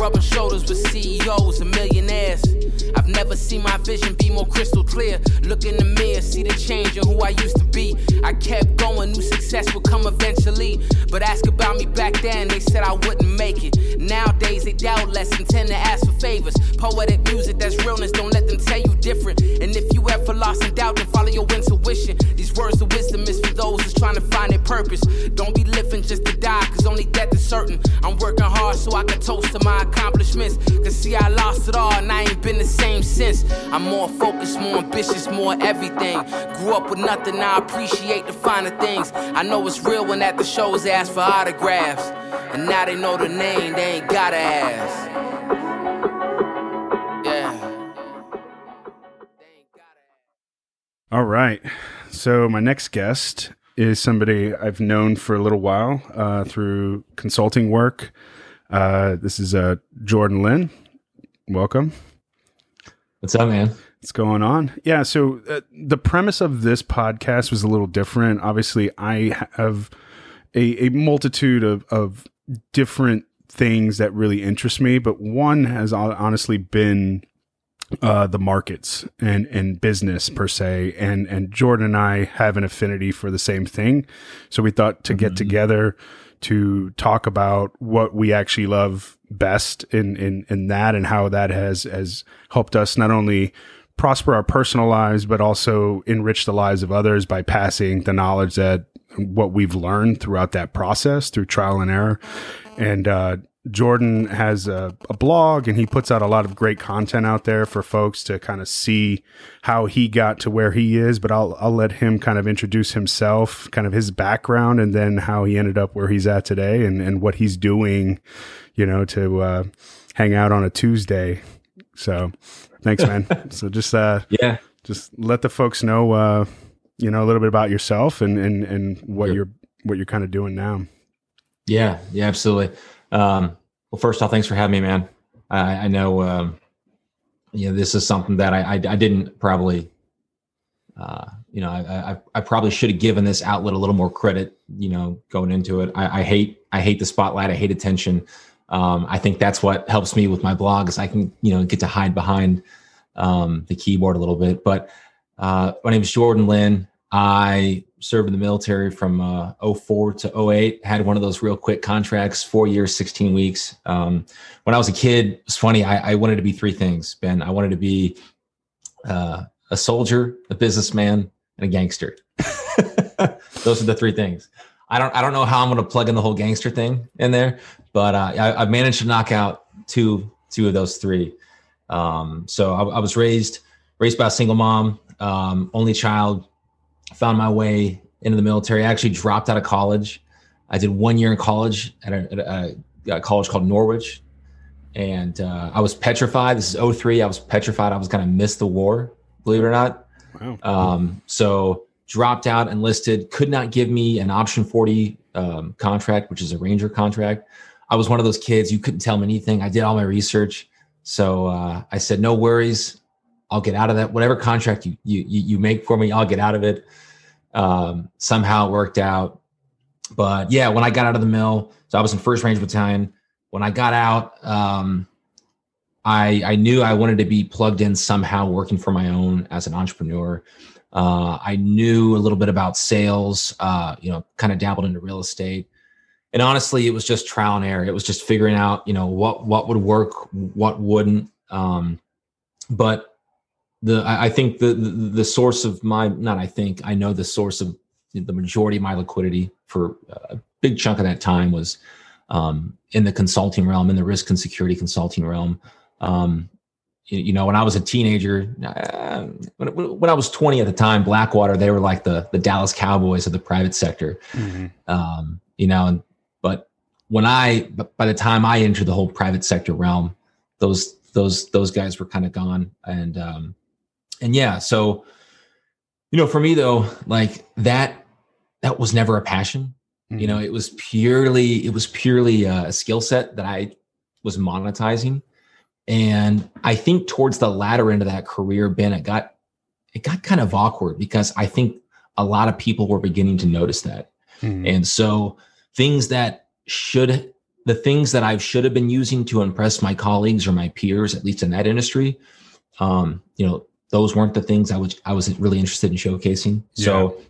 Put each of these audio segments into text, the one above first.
rubbing shoulders with CEOs and millionaires. Never see my vision be more crystal clear. Look in the mirror, see the change in who I used to be. I kept going, knew success would come eventually. But ask about me back then, they said I wouldn't make it. Nowadays, they doubt less and tend to ask for favors. Poetic music that's realness, don't let them tell you different. And if you ever lost in doubt, then follow your intuition. These words of wisdom is for those who's trying to find their purpose. Don't be living just to die, cause only death is certain. I'm working hard so I can toast to my accomplishments. Cause see, I lost it all and I ain't been the same since. I'm more focused, more ambitious, more everything. Grew up with nothing, I appreciate the finer things. I know it's real when at the shows they ask for autographs. And now they know the name, they ain't gotta ask. All right. So my next guest is somebody I've known for a little while uh, through consulting work. Uh, this is uh, Jordan Lynn. Welcome. What's up, man? What's going on? Yeah. So uh, the premise of this podcast was a little different. Obviously, I have a, a multitude of, of different things that really interest me, but one has honestly been uh, the markets and and business per se. And and Jordan and I have an affinity for the same thing, so we thought to mm-hmm. get together to talk about what we actually love best in in in that and how that has has helped us not only prosper our personal lives but also enrich the lives of others by passing the knowledge that what we've learned throughout that process through trial and error. And uh, Jordan has a, a, blog and he puts out a lot of great content out there for folks to kind of see how he got to where he is. But I'll I'll let him kind of introduce himself, kind of his background, and then how he ended up where he's at today and and what he's doing, you know, to uh, hang out on a Tuesday. So, thanks, man. so just uh, yeah, just let the folks know, uh, you know, a little bit about yourself and and and what you're what you're kind of doing now. Yeah, yeah, absolutely. Um, well, first off, thanks for having me, man. I, I know, um, you know, this is something that I, I, I didn't probably, uh, you know, I, I, probably should have given this outlet a little more credit, you know, going into it. I, I hate, I hate the spotlight. I hate attention. Um, I think that's what helps me with my blog is I can, you know, get to hide behind, um, the keyboard a little bit, but, uh, my name is Jordan Lynn. I served in the military from uh, 04 to 08. Had one of those real quick contracts, four years, 16 weeks. Um, when I was a kid, it's funny. I, I, wanted to be three things, Ben. I wanted to be uh, a soldier, a businessman, and a gangster. those are the three things. I don't. I don't know how I'm going to plug in the whole gangster thing in there, but uh, I, have managed to knock out two two of those three. Um, so I, I was raised raised by a single mom, um, only child found my way into the military. I actually dropped out of college. I did one year in college at a, at a, a college called Norwich. And uh, I was petrified. This is 03. I was petrified I was going to miss the war, believe it or not. Wow. Um, so dropped out, enlisted, could not give me an option 40 um, contract, which is a Ranger contract. I was one of those kids, you couldn't tell me anything. I did all my research. So uh, I said, no worries. I'll get out of that. Whatever contract you you you make for me, I'll get out of it. Um, somehow it worked out. But yeah, when I got out of the mill, so I was in First Ranger Battalion. When I got out, um, I I knew I wanted to be plugged in somehow, working for my own as an entrepreneur. Uh, I knew a little bit about sales. Uh, you know, kind of dabbled into real estate and honestly it was just trial and error it was just figuring out you know what what would work what wouldn't um, but the I think the, the, the source of my not I think I know the source of the majority of my liquidity for a big chunk of that time was um, in the consulting realm, in the risk and security consulting realm. Um, you, you, know, when I was a teenager, uh, when, when I was 20 at the time, Blackwater, they were like the the Dallas Cowboys of the private sector. Mm-hmm. Um, you know, and but when I by the time I entered the whole private sector realm, those those those guys were kind of gone, and um, and yeah, so you know, for me though, like that that was never a passion. Mm-hmm. You know, mm-hmm. it was purely it was purely a skill set that I was monetizing. And I think towards the latter end of that career, Ben, it got it got kind of awkward because I think a lot of people were beginning to notice that. Mm-hmm. And so things that should the things that I should have been using to impress my colleagues or my peers, at least in that industry, um, you know, those weren't the things I was I was really interested in showcasing. Yeah. So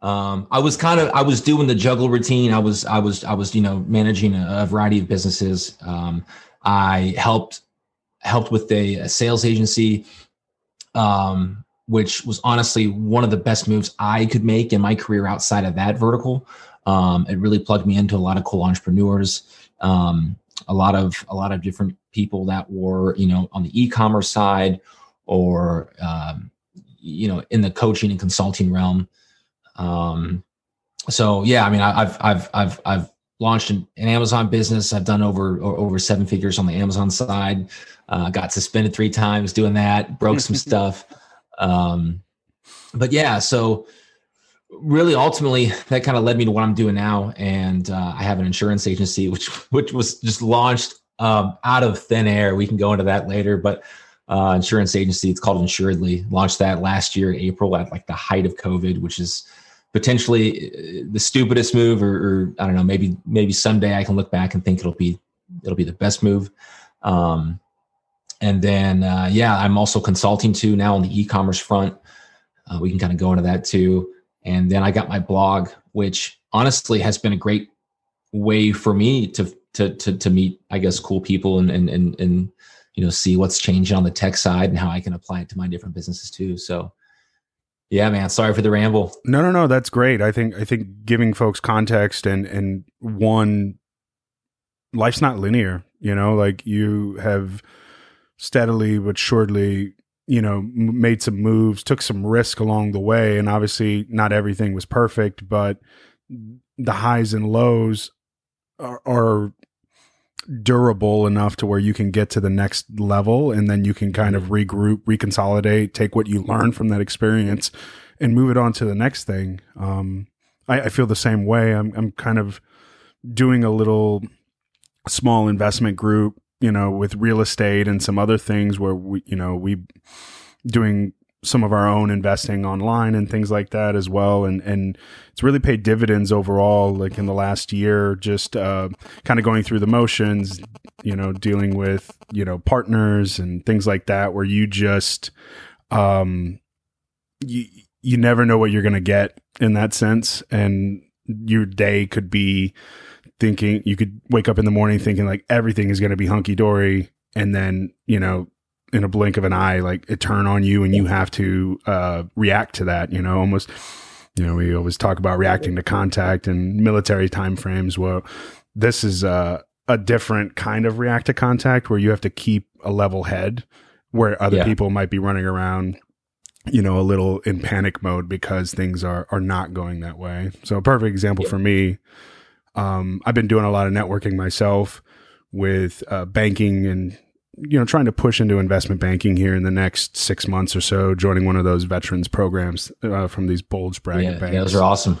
um, I was kind of I was doing the juggle routine. I was I was I was you know managing a, a variety of businesses. Um, I helped helped with a, a sales agency, um, which was honestly one of the best moves I could make in my career outside of that vertical. Um, it really plugged me into a lot of cool entrepreneurs, um, a lot of a lot of different people that were you know on the e-commerce side or um, you know in the coaching and consulting realm. Um, so yeah, I mean, I, have I've I've I've launched an, an, Amazon business. I've done over over seven figures on the Amazon side. Uh, got suspended three times doing that. Broke some stuff. Um, but yeah, so really ultimately that kind of led me to what I'm doing now. And uh, I have an insurance agency, which which was just launched um, out of thin air. We can go into that later, but uh, insurance agency. It's called Insuredly. Launched that last year, in April, at like the height of COVID, which is potentially uh, the stupidest move or, or, i don't know maybe maybe someday i can look back and think it'll be it'll be the best move um, and then uh, yeah i'm also consulting too now on the e-commerce front uh, we can kind of go into that too and then i got my blog which honestly has been a great way for me to to to, to meet i guess cool people and and and, and you know see what's changing on the tech side and how i can apply it to my different businesses too so yeah, man. Sorry for the ramble. No, no, no. That's great. I think I think giving folks context and and one life's not linear. You know, like you have steadily but surely, you know, made some moves, took some risk along the way, and obviously not everything was perfect, but the highs and lows are, are durable enough to where you can get to the next level and then you can kind of regroup, reconsolidate, take what you learn from that experience and move it on to the next thing. Um, I, I feel the same way. I'm, I'm kind of doing a little small investment group, you know, with real estate and some other things where we, you know, we doing some of our own investing online and things like that as well. And and it's really paid dividends overall like in the last year just uh, kind of going through the motions you know dealing with you know partners and things like that where you just um you you never know what you're going to get in that sense. And your day could be thinking you could wake up in the morning thinking like everything is going to be hunky dory and then you know in a blink of an eye, like it turn on you and you have to uh, react to that, you know, almost, you know, we always talk about reacting to contact and military time frames. Well, this is a, a different kind of react to contact where you have to keep a level head where other yeah. people might be running around you know a little in panic mode because things are are not going that way so a perfect example for me um, i've been doing a lot of networking myself with uh, banking and you know, trying to push into investment banking here in the next six months or so, joining one of those veterans programs uh, from these bulge bracket yeah, banks. Yeah, those are awesome.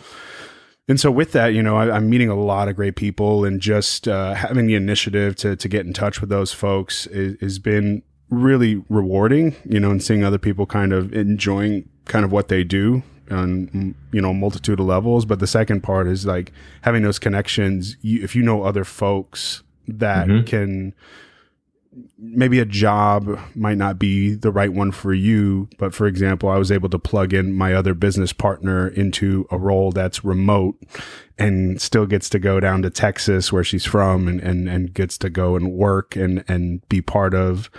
And so with that, you know, I, am meeting a lot of great people, and just uh, having the initiative to to get in touch with those folks has been really rewarding. You know, and seeing other people kind of enjoying kind of what they do on you know multitude of levels. But the second part is like having those connections. You, if you know other folks that mm-hmm. can maybe a job might not be the right one for you, but for example, I was able to plug in my other business partner into a role that's remote and still gets to go down to Texas where she's from and, and, and gets to go and work and, and be part of,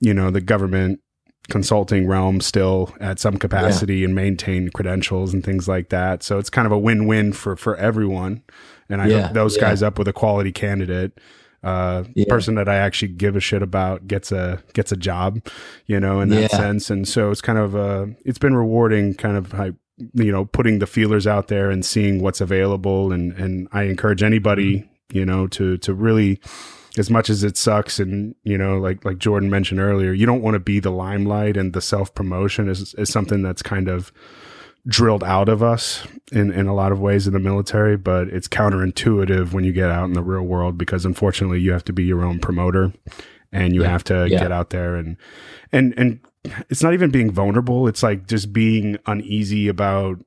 you know, the government consulting realm still at some capacity yeah. and maintain credentials and things like that. So it's kind of a win-win for, for everyone. And I yeah, hook those yeah. guys up with a quality candidate uh yeah. person that I actually give a shit about gets a gets a job, you know, in that yeah. sense. And so it's kind of uh it's been rewarding kind of like you know, putting the feelers out there and seeing what's available and and I encourage anybody, mm-hmm. you know, to to really as much as it sucks and you know like like jordan mentioned earlier you don't want to be the limelight and the self promotion is, is something that's kind of drilled out of us in, in a lot of ways in the military, but it's counterintuitive when you get out in the real world because unfortunately you have to be your own promoter and you yeah. have to yeah. get out there and and and it's not even being vulnerable, it's like just being uneasy about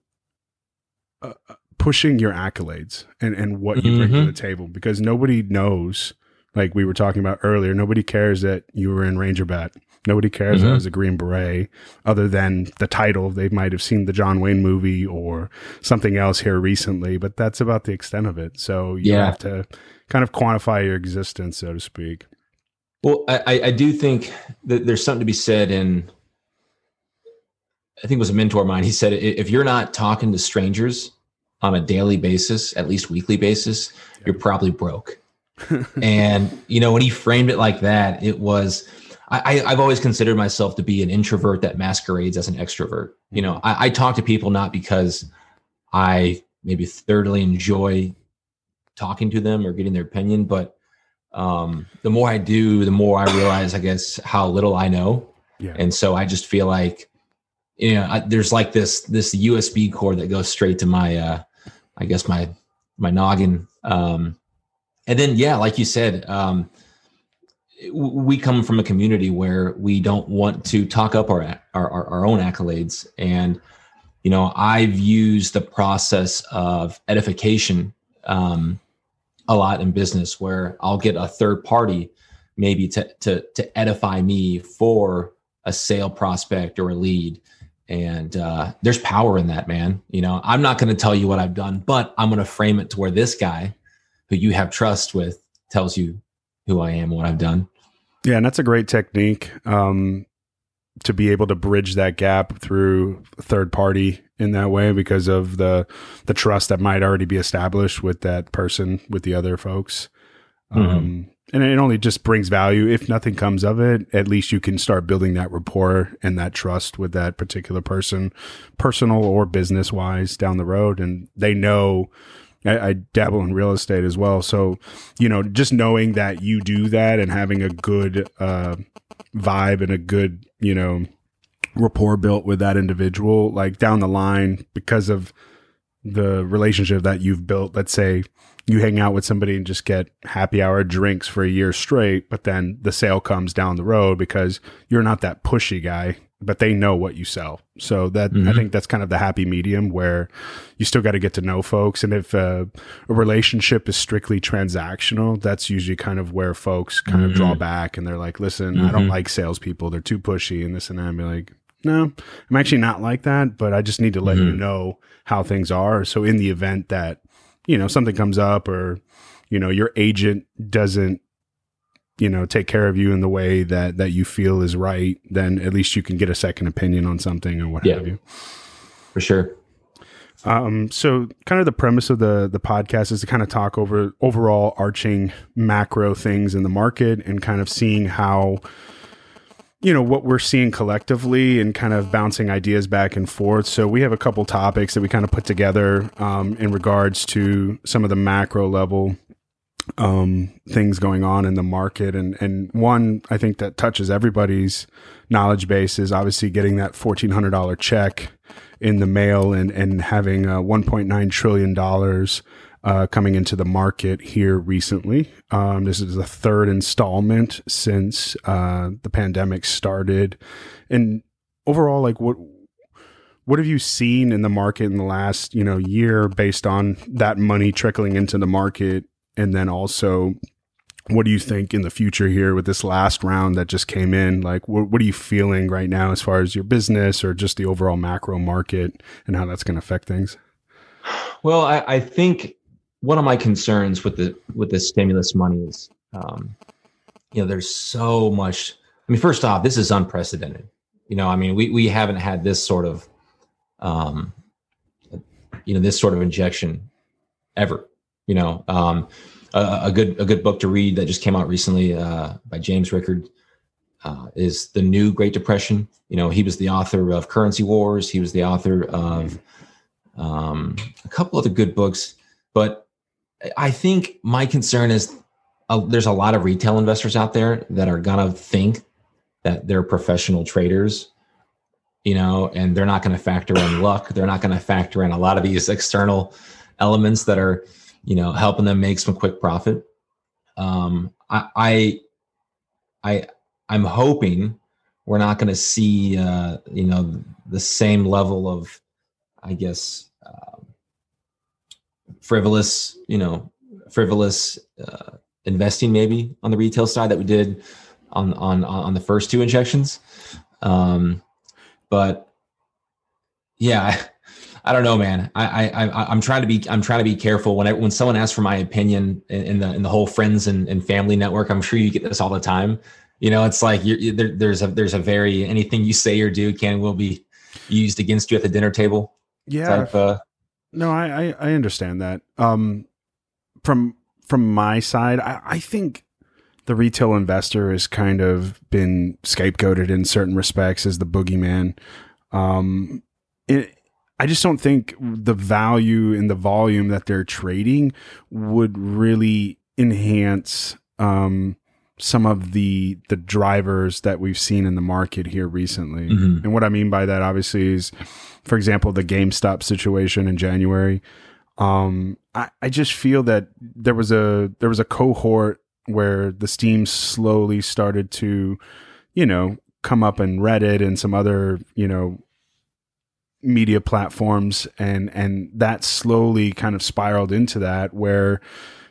uh, pushing your accolades and, and what you bring to Mhm. the table because nobody knows, like we were talking about earlier, nobody cares that you were in Ranger Bat. Nobody cares that Mhm. I was a Green Beret other than the title. They might have seen the John Wayne movie or something else here recently, but that's about the extent of it. So you Yeah. have to kind of quantify your existence, so to speak. Well, I, I- I do think that there's something to be said in. I think it was a mentor of mine. He said, if you're not talking to strangers on a daily basis, at least weekly basis, you're probably broke. and you know, when he framed it like that, it was. I, I've always considered myself to be an introvert that masquerades as an extrovert. You know, I, I talk to people not because I maybe thoroughly enjoy talking to them or getting their opinion, but um, the more I do, the more I realize, I guess, how little I know. Yeah. And so I just feel like, you know, I, there's like this this USB cord that goes straight to my, uh, I guess my my noggin. Um, and then yeah, like you said, um, we come from a community where we don't want to talk up our our, our, own accolades, and you know, I've used the process of edification. Um, a lot in business where I'll get a third party maybe to to to edify me for a sale prospect or a lead. And uh, there's power in that, man. You know, I'm not going to tell you what I've done, but I'm going to frame it to where this guy, who you have trust with, tells you who I am, what I've done. Yeah, and that's a great technique um, to be able to bridge that gap through third party in that way because of the the trust that might already be established with that person with the other folks. Um, and it only just brings value. If nothing comes of it, at least you can start building that rapport and that trust with that particular person, personal or business wise, down the road. And they know. I, I dabble in real estate as well, so you know, just knowing that you do that and having a good uh, vibe and a good, you know, rapport built with that individual, like down the line, because of the relationship that you've built. Let's say you hang out with somebody and just get happy hour drinks for a year straight, but then the sale comes down the road because you're not that pushy guy, but they know what you sell. So that I Mhm. think that's kind of the happy medium where you still got to get to know folks. And if uh, a relationship is strictly transactional, that's usually kind of where folks kind of draw Mhm. back and they're like, listen, I don't Mhm. like salespeople. They're too pushy and this and that. And be like, no, I'm actually not like that, but I just need to let you Mhm. know how things are. So in the event that, you know, something comes up or, you know, your agent doesn't, you know, take care of you in the way that that you feel is right, then at least you can get a second opinion on something or what Yeah. have you. For sure. Um, so kind of the premise of the the podcast is to kind of talk over overall arching macro things in the market and kind of seeing how you know what we're seeing collectively and kind of bouncing ideas back and forth. So we have a couple topics that we kind of put together um, in regards to some of the macro level um, things going on in the market, and and one I think that touches everybody's knowledge base is obviously getting that fourteen hundred dollar check in the mail and and having uh, one point nine trillion dollars uh, coming into the market here recently. Um, this is the third installment since uh, the pandemic started, and overall, like what what have you seen in the market in the last you know year based on that money trickling into the market, and then also. What do you think in the future here with this last round that just came in? Like, what, what are you feeling right now as far as your business or just the overall macro market and how that's going to affect things? Well, I, I think one of my concerns with the with the stimulus money is, um, you know, there's so much. I mean, first off, this is unprecedented. You know, I mean, we we haven't had this sort of, um, you know, this sort of injection ever. You know, um, a, a good a good book to read that just came out recently uh, by James Rickard uh, is the New Great Depression. You know, he was the author of Currency Wars. He was the author of um, a couple other good books. But I think my concern is uh, there's a lot of retail investors out there that are gonna think that they're professional traders, you know, and they're not going to factor in luck. They're not going to factor in a lot of these external elements that are, you know, helping them make some quick profit. Um, I, I, I, I'm hoping we're not going to see, uh, you know, the same level of, I guess, um, frivolous, you know, frivolous uh, investing maybe on the retail side that we did on on on the first two injections. Um, but yeah, I, don't know, man. I, I I'm trying to be I'm trying to be careful when I, when someone asks for my opinion in, in the in the whole friends and, and family network. I'm sure you get this all the time. You know, it's like you're, there, there's a there's a very anything you say or do can will be used against you at the dinner table. Yeah. Type, uh, no, I, I, I understand that. Um, from from my side, I, I think the retail investor has kind of been scapegoated in certain respects as the boogeyman. Um, it, I just don't think the value and the volume that they're trading would really enhance um, some of the the drivers that we've seen in the market here recently. Mm-hmm. And what I mean by that, obviously, is for example the GameStop situation in January. Um, I, I just feel that there was a there was a cohort where the Steam slowly started to, you know, come up in Reddit and some other, you know, media platforms and and that slowly kind of spiraled into that where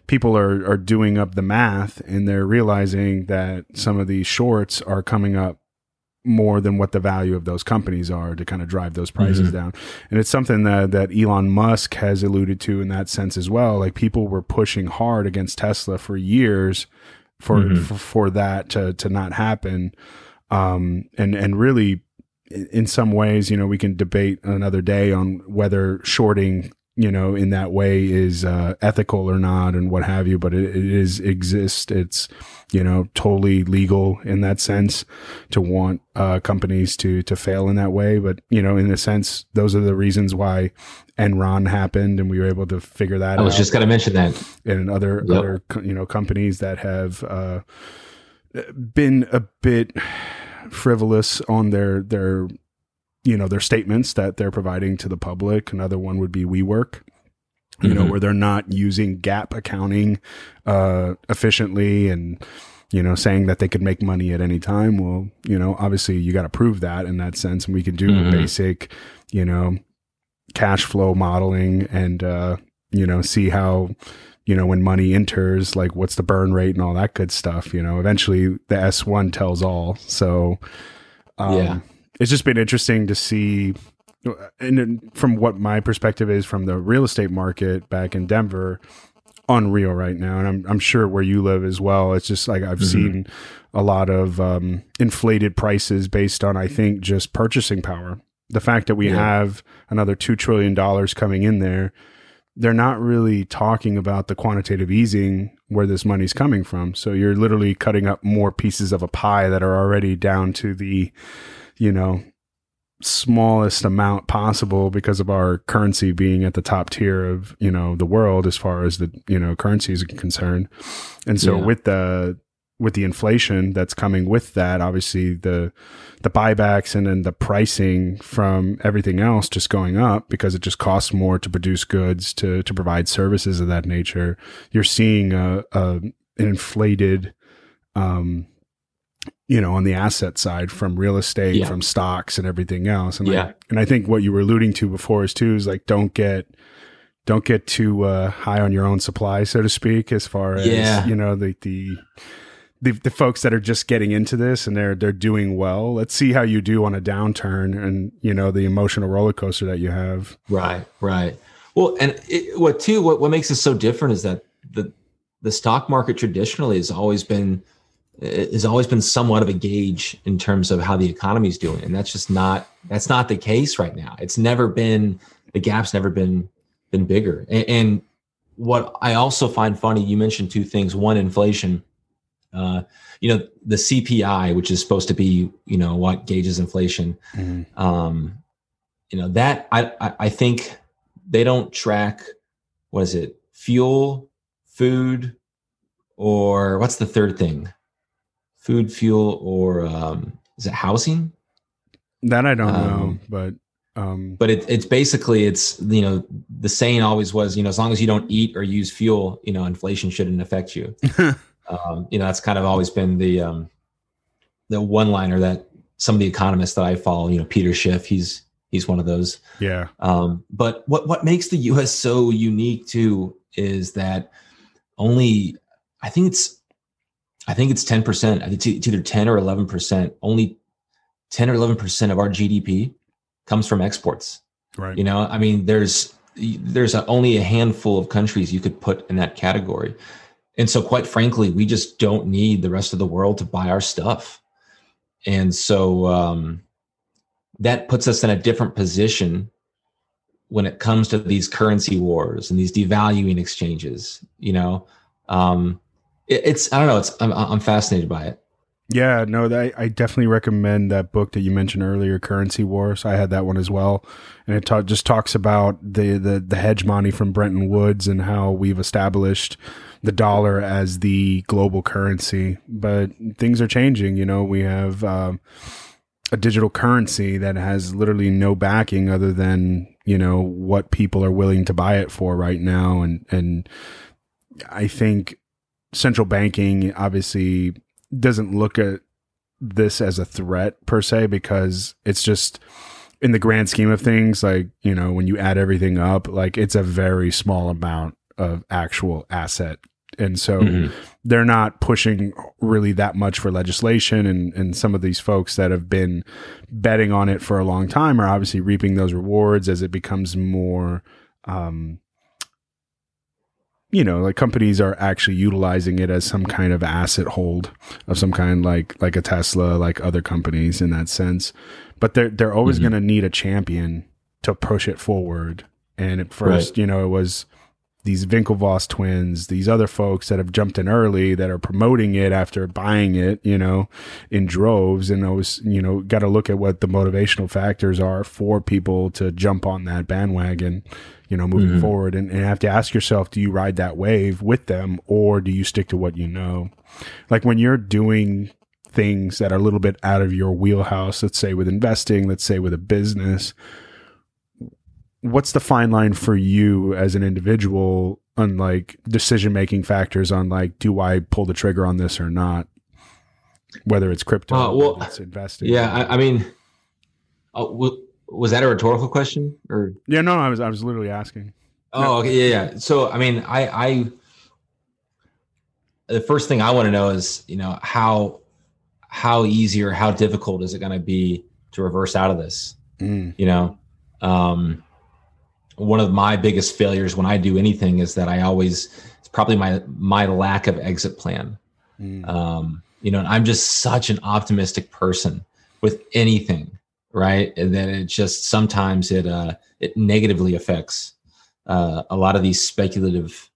people are are doing up the math and they're realizing that some of these shorts are coming up more than what the value of those companies are to kind of drive those prices mm-hmm. down. And it's something that, that Elon Musk has alluded to in that sense as well. Like people were pushing hard against Tesla for years for, mm-hmm. for, for, that to, to not happen. Um, and, and really in some ways, you know, we can debate another day on whether shorting you know, in that way is uh, ethical or not and what have you, but it, it is exist. It's, you know, totally legal in that sense to want uh, companies to to fail in that way. But you know, in a sense, those are the reasons why Enron happened, and we were able to figure that. Out. I was just going to mention that, and other yep. other you know companies that have uh, been a bit frivolous on their their you know their statements that they're providing to the public. Another one would be WeWork, you mm-hmm. know, where they're not using GAAP accounting uh, efficiently and you know saying that they could make money at any time. Well, you know, obviously you got to prove that in that sense, and we can do mm-hmm. basic, you know, cash flow modeling and uh, you know see how you know when money enters like what's the burn rate and all that good stuff you know eventually the s1 tells all so um, yeah it's just been interesting to see and from what my perspective is from the real estate market back in Denver, unreal right now. And I'm, I'm sure where you live as well. It's just like I've mm-hmm. seen a lot of um, inflated prices based on, I think, just purchasing power. The fact that we yeah. have another $2 trillion coming in there, they're not really talking about the quantitative easing where this money's coming from. So you're literally cutting up more pieces of a pie that are already down to the you know, smallest amount possible because of our currency being at the top tier of, you know, the world as far as the, you know, currencies are concerned. And so yeah. with the with the inflation that's coming with that, obviously the the buybacks and then the pricing from everything else just going up because it just costs more to produce goods to to provide services of that nature. You're seeing a, a an inflated um, you know, on the asset side from real estate, yeah. from stocks and everything else. And yeah. I, and I think what you were alluding to before is too, is like, don't get, don't get too uh, high on your own supply, so to speak, as far as, yeah. you know, the, the, the, the folks that are just getting into this and they're, they're doing well. Let's see how you do on a downturn and, you know, the emotional roller coaster that you have. Right. Right. Well, and it, what too, what, what makes it so different is that the, the stock market traditionally has always been, has always been somewhat of a gauge in terms of how the economy is doing and that's just not that's not the case right now it's never been the gap's never been been bigger and, and what i also find funny you mentioned two things one inflation uh, you know the cpi which is supposed to be you know what gauges inflation mm-hmm. um, you know that I, I i think they don't track what is it fuel food or what's the third thing food, fuel, or um, is it housing? That I don't um, know, but um, but it, it's basically it's you know the saying always was you know as long as you don't eat or use fuel, you know inflation shouldn't affect you. um, you know that's kind of always been the um, the one liner that some of the economists that I follow, you know Peter Schiff, he's he's one of those. Yeah. Um, but what what makes the U.S. so unique too is that only I think it's I think it's ten percent. I think It's either ten or eleven percent. Only ten or eleven percent of our GDP comes from exports. Right. You know, I mean, there's there's a, only a handful of countries you could put in that category, and so quite frankly, we just don't need the rest of the world to buy our stuff, and so um, that puts us in a different position when it comes to these currency wars and these devaluing exchanges. You know, um, it, it's I don't know. It's I'm, I'm fascinated by it. Yeah, no, that, I definitely recommend that book that you mentioned earlier, Currency Wars. I had that one as well, and it ta- just talks about the, the the hegemony from Bretton Woods and how we've established the dollar as the global currency. But things are changing. You know, we have um, a digital currency that has literally no backing other than you know what people are willing to buy it for right now, and and I think central banking obviously doesn't look at this as a threat per se because it's just in the grand scheme of things like you know when you add everything up like it's a very small amount of actual asset and so mm-hmm. they're not pushing really that much for legislation and and some of these folks that have been betting on it for a long time are obviously reaping those rewards as it becomes more um you know, like companies are actually utilizing it as some kind of asset hold of some kind, like like a Tesla, like other companies in that sense. But they're they're always mm-hmm. going to need a champion to push it forward. And at first, right. you know, it was these Winklevoss twins, these other folks that have jumped in early that are promoting it after buying it, you know, in droves. And those, you know, got to look at what the motivational factors are for people to jump on that bandwagon you know, moving mm-hmm. forward and, and have to ask yourself, do you ride that wave with them or do you stick to what you know? Like when you're doing things that are a little bit out of your wheelhouse, let's say with investing, let's say with a business, what's the fine line for you as an individual on like decision making factors on like, do I pull the trigger on this or not? Whether it's crypto, uh, well, it's investing. Yeah, I, I mean, uh, well, was that a rhetorical question or? Yeah, no, I was I was literally asking. Oh, no. okay, yeah, yeah. So, I mean, I, I, the first thing I want to know is, you know, how, how easy or how difficult is it going to be to reverse out of this? Mm. You know, um, one of my biggest failures when I do anything is that I always, it's probably my, my lack of exit plan. Mm. Um, you know, and I'm just such an optimistic person with anything right? And then it just sometimes it uh, it negatively affects uh, a lot of these speculative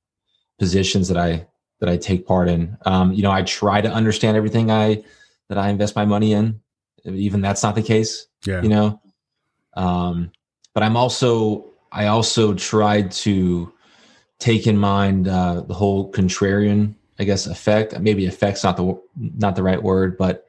positions that I that I take part in. Um, you know, I try to understand everything I that I invest my money in. Even that's not the case. Yeah. You know, um, but I'm also I also tried to take in mind uh, the whole contrarian, I guess, effect. Maybe effect's not the not the right word, but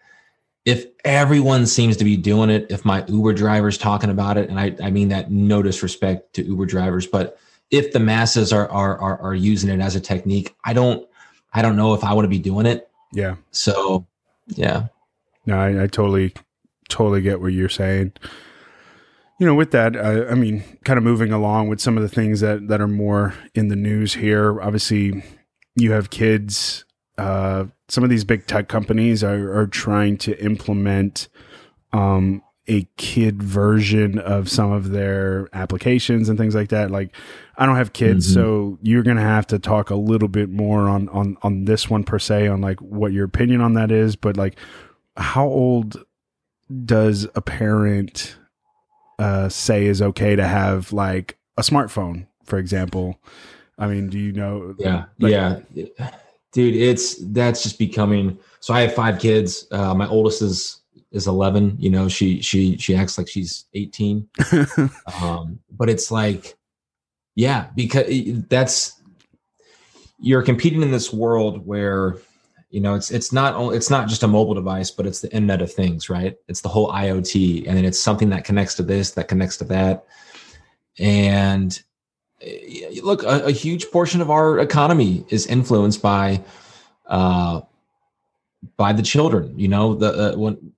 if everyone seems to be doing it, if my Uber driver's talking about it, and I, I mean that no disrespect to Uber drivers, but if the masses are, are are are using it as a technique, I don't I don't know if I want to be doing it. Yeah. So yeah. No, I, I totally totally get what you're saying. You know, with that, uh, I mean, kind of moving along with some of the things that that are more in the news here. Obviously, you have kids uh, some of these big tech companies are, are trying to implement um, a kid version of some of their applications and things like that. Like, I don't have kids, mm-hmm. so you're gonna have to talk a little bit more on on on this one per se, on like what your opinion on that is. But like, how old does a parent uh, say is okay to have like a smartphone, for example? I mean, do you know? Yeah, like, yeah dude it's that's just becoming so i have five kids uh, my oldest is is 11 you know she she she acts like she's 18 um, but it's like yeah because that's you're competing in this world where you know it's it's not only it's not just a mobile device but it's the internet of things right it's the whole iot and then it's something that connects to this that connects to that and look, a, a, huge portion of our economy is influenced by uh, by the children. You know, the uh, when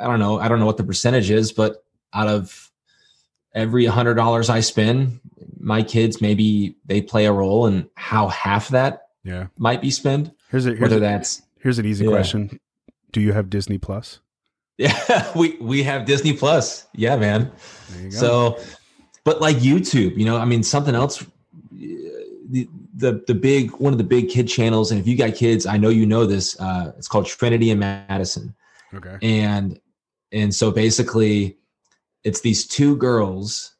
I don't know, I don't know what the percentage is, but out of every hundred dollars I spend, my kids maybe they play a role in how half that Yeah. might be spent. Here's a here's, Whether a, that's here's an easy Yeah. question. Do you have Disney Plus? yeah, we we have Disney Plus. Yeah, man. There you go. So, but like YouTube, you know, I mean, something else. The, the the big one of the big kid channels, and if you got kids, I know you know this. Uh, it's called Trinity and Madison, okay. and and so basically, it's these two girls,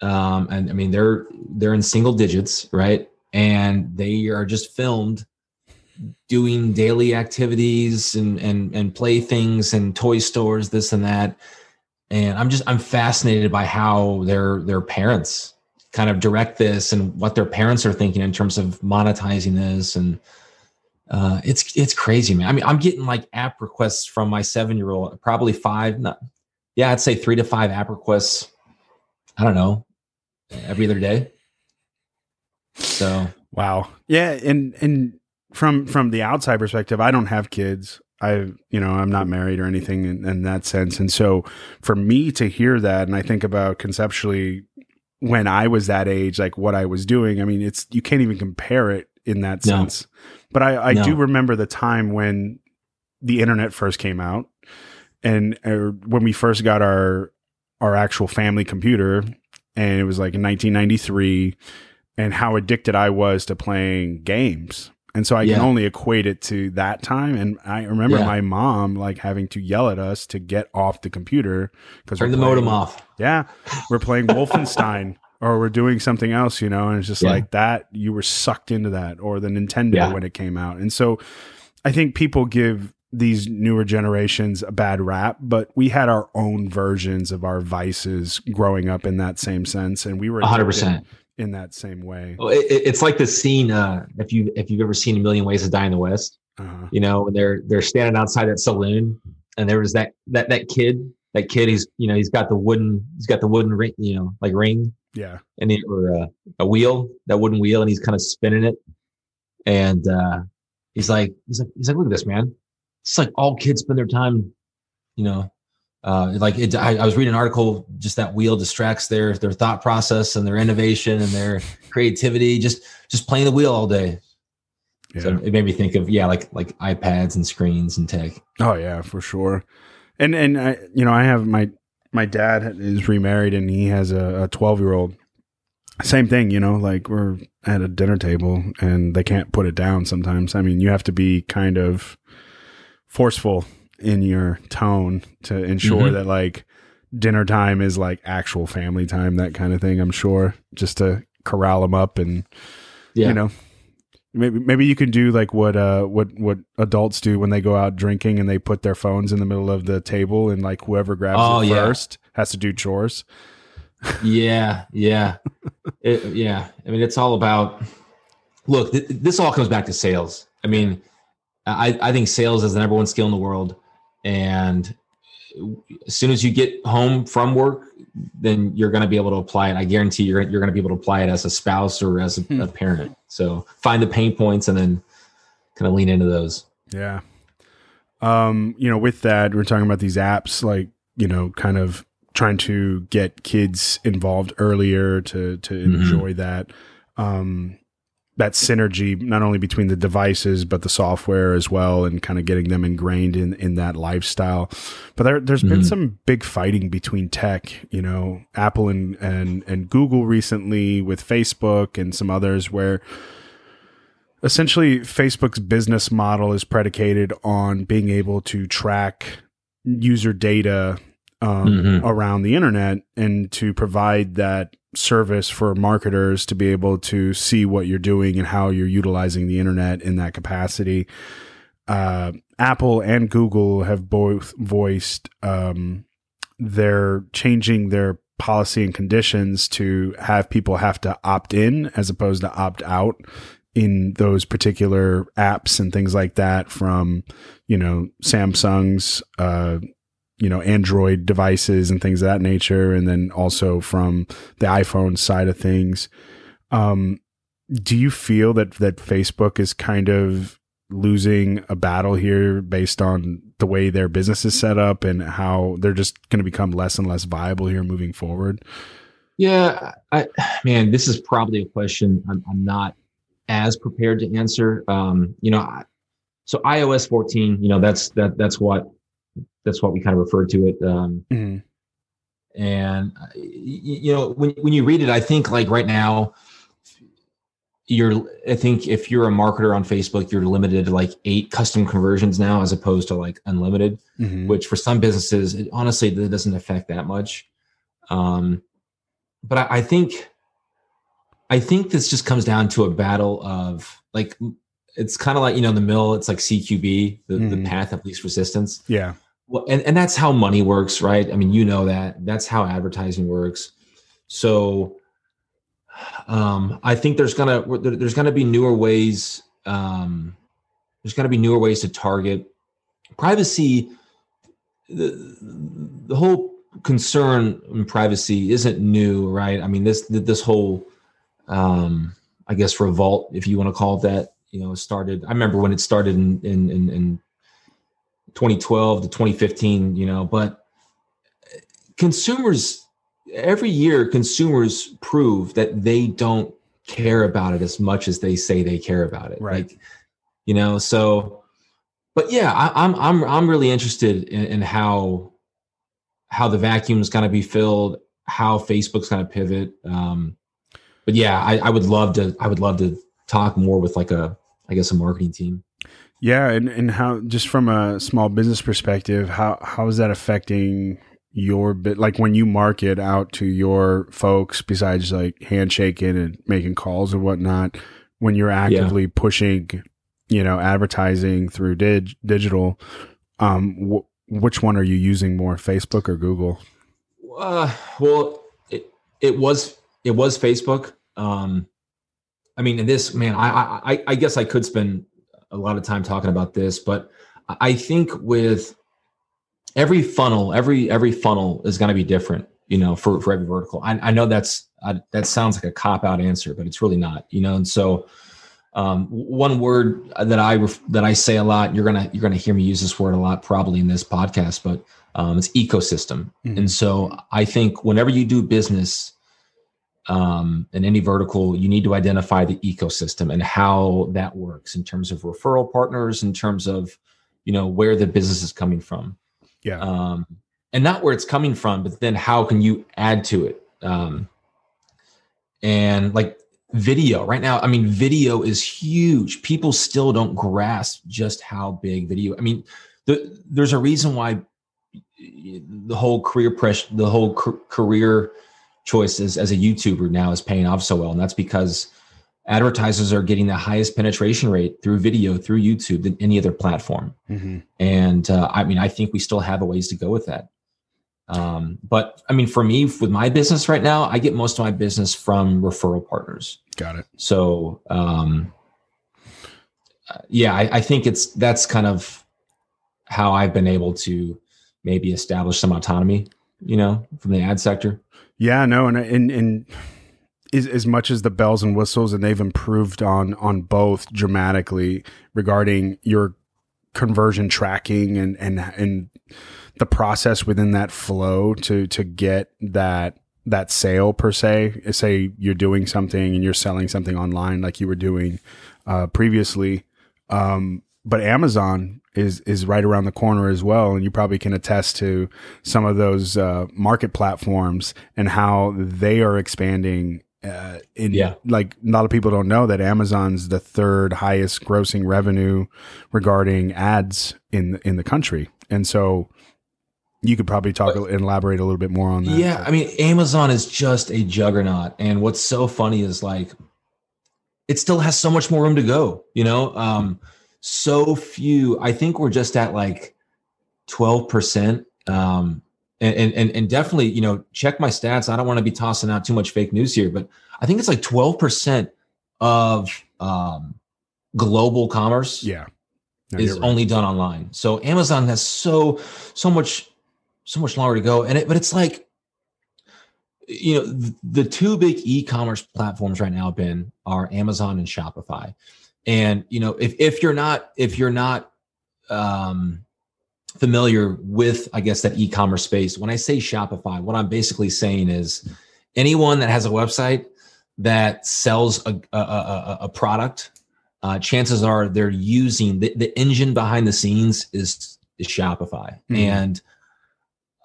um, and I mean they're they're in single digits, right? And they are just filmed doing daily activities and and and play things and toy stores, this and that. And i'm just i'm fascinated by how their their parents kind of direct this and what their parents are thinking in terms of monetizing this. And uh, it's it's crazy man. I mean i'm getting like app requests from my seven year old probably five not, yeah i'd say three to five app requests i don't know every other day. So Wow. Yeah, and and from from the outside perspective, I don't have kids. I you know I'm not married or anything in, in that sense, and so for me to hear that, and I think about conceptually when I was that age, like what I was doing. I mean, it's you can't even compare it in that No. sense. But I, I No. do remember the time when the internet first came out, and uh, when we first got our our actual family computer, and it was like in 1993 and how addicted I was to playing games. And so I Yeah. can only equate it to that time. And I remember Yeah. my mom like having to yell at us to get off the computer because turn the modem off Yeah, we're playing Wolfenstein or we're doing something else, you know. And it's just Yeah. like that. You were sucked into that, or the Nintendo when it came out. And so I think people give these newer generations a bad rap, but we had our own versions of our vices growing up in that same sense, and we were 100 addicted percent in that same way. Well, it, it- it's like the scene uh, if you if you've ever seen a million ways to die in the west Uh-huh. you know when they're they're standing outside that saloon and there was that that that kid that kid he's you know he's got the wooden he's got the wooden ring you know like ring Yeah, and it, or uh, a wheel that wooden wheel and he's kind of spinning it and uh he's like he's like he's like look at this man it's like all kids spend their time you know uh like it, I, I was reading an article just that wheel distracts their their thought process and their innovation and their creativity just just playing the wheel all day yeah. so it made me think of yeah, like like iPads and screens and tech. Oh yeah, for sure. And and I, you know, I have my my dad is remarried and he has a 12 year old. Same thing, you know, like we're at a dinner table and they can't put it down sometimes. I mean, you have to be kind of forceful in your tone to ensure Mhm. that like dinner time is like actual family time, that kind of thing. I'm sure just to corral them up and Yeah, you know maybe maybe you can do like what uh what what adults do when they go out drinking and they put their phones in the middle of the table and like whoever grabs Oh, it yeah. first has to do chores yeah, yeah, It- yeah. I mean, it's all about. Look, th- this all comes back to sales. I mean, I I think sales is the number one skill in the world, and as soon as you get home from work, then you're going to be able to apply it. I guarantee you're you're going to be able to apply it as a spouse or as a, Hmm. a parent. So find the pain points and then kind of lean into those. yeah um you know with that we're talking about these apps like you know kind of trying to get kids involved earlier to to Mhm. enjoy that um that synergy not only between the devices but the software as well and kind of getting them ingrained in in that lifestyle but there there's been Mhm. some big fighting between tech you know apple and and and google recently with facebook and some others where essentially facebook's business model is predicated on being able to track user data um, Mhm. around the internet and to provide that service for marketers to be able to see what you're doing and how you're utilizing the internet in that capacity. Uh, Apple and Google have both voiced um, they're changing their policy and conditions to have people have to opt in as opposed to opt out in those particular apps and things like that from you know Samsung's uh, you know android devices and things of that nature and then also from the iphone side of things um do you feel that that facebook is kind of losing a battle here based on the way their business is set up and how they're just going to become less and less viable here moving forward? Yeah, I, man, this is probably a question I'm, I'm not as prepared to answer. Um, you know, so iOS 14, you know, that's that that's what that's what we kind of refer to it. Um, mm-hmm. And uh, you, you know, when when you read it, I think like right now, you're i think if you're a marketer on facebook you're limited to like eight custom conversions now as opposed to like unlimited mm-hmm. which for some businesses it, honestly that doesn't affect that much um, but I, I, think i think this just comes down to a battle of like it's kind of like you know in the mill it's like cqb the, mm-hmm. the path of least resistance yeah well and, and that's how money works right i mean you know that that's how advertising works so um, I think there's gonna there's gonna be newer ways. Um, there's gonna be newer ways to target privacy. The the whole concern in privacy isn't new, right? I mean this this whole um, I guess revolt, if you want to call it that, you know, started. I remember when it started in in in, in 2012 to 2015, you know, but consumers every year consumers prove that they don't care about it as much as they say they care about it. Right. Like, you know, so but yeah, I, am I'm, I'm I'm really interested in, in how how the vacuum is going to be filled, how Facebook's going to pivot. Um, but yeah, I, I would love to I would love to talk more with like a I guess a marketing team. Yeah, and and how just from a small business perspective, how how is that affecting your bit like when you market out to your folks besides like handshaking and making calls and whatnot when you're actively yeah. pushing you know advertising through dig- digital um wh- which one are you using more facebook or google uh, well it, it was it was facebook um i mean this man I, I i guess i could spend a lot of time talking about this but i think with every funnel, every every funnel is going to be different, you know, for for every vertical. I, I know that's I, that sounds like a cop out answer, but it's really not, you know. And so, um, one word that I ref, that I say a lot, you're gonna you're gonna hear me use this word a lot probably in this podcast, but um, it's ecosystem. Mm-hmm. And so, I think whenever you do business um, in any vertical, you need to identify the ecosystem and how that works in terms of referral partners, in terms of you know where the business is coming from yeah. Um, and not where it's coming from, but then how can you add to it? Um, and like video right now, I mean, video is huge. People still don't grasp just how big video. I mean, the, there's a reason why the whole career press, the whole career choices as a YouTuber now is paying off so well, and that's because advertisers are getting the highest penetration rate through video through youtube than any other platform. Mm-hmm. and uh, i mean i think we still have a ways to go with that. Um, but i mean for me with my business right now i get most of my business from referral partners. Got it. So um, yeah I, I think it's that's kind of how i've been able to maybe establish some autonomy you know from the ad sector yeah no and and, and as much as the bells and whistles, and they've improved on on both dramatically regarding your conversion tracking and and and the process within that flow to to get that that sale per se. Say you're doing something and you're selling something online like you were doing uh, previously, um, but Amazon is is right around the corner as well, and you probably can attest to some of those uh, market platforms and how they are expanding uh, in yeah. like a lot of people don't know that Amazon's the third highest grossing revenue regarding ads in in the country, and so you could probably talk but, and elaborate a little bit more on that. Yeah, I mean, Amazon is just a juggernaut, and what's so funny is like it still has so much more room to go. You know, um, so few. I think we're just at like twelve percent. Um, and, and and definitely you know check my stats i don't want to be tossing out too much fake news here but i think it's like 12% of um, global commerce yeah no, is right. only done online so amazon has so so much so much longer to go and it but it's like you know the, the two big e-commerce platforms right now been are amazon and shopify and you know if if you're not if you're not um familiar with, I guess, that e-commerce space, when I say Shopify, what I'm basically saying is anyone that has a website that sells a, a, a, a product, uh, chances are they're using the, the engine behind the scenes is is Shopify, mm-hmm. and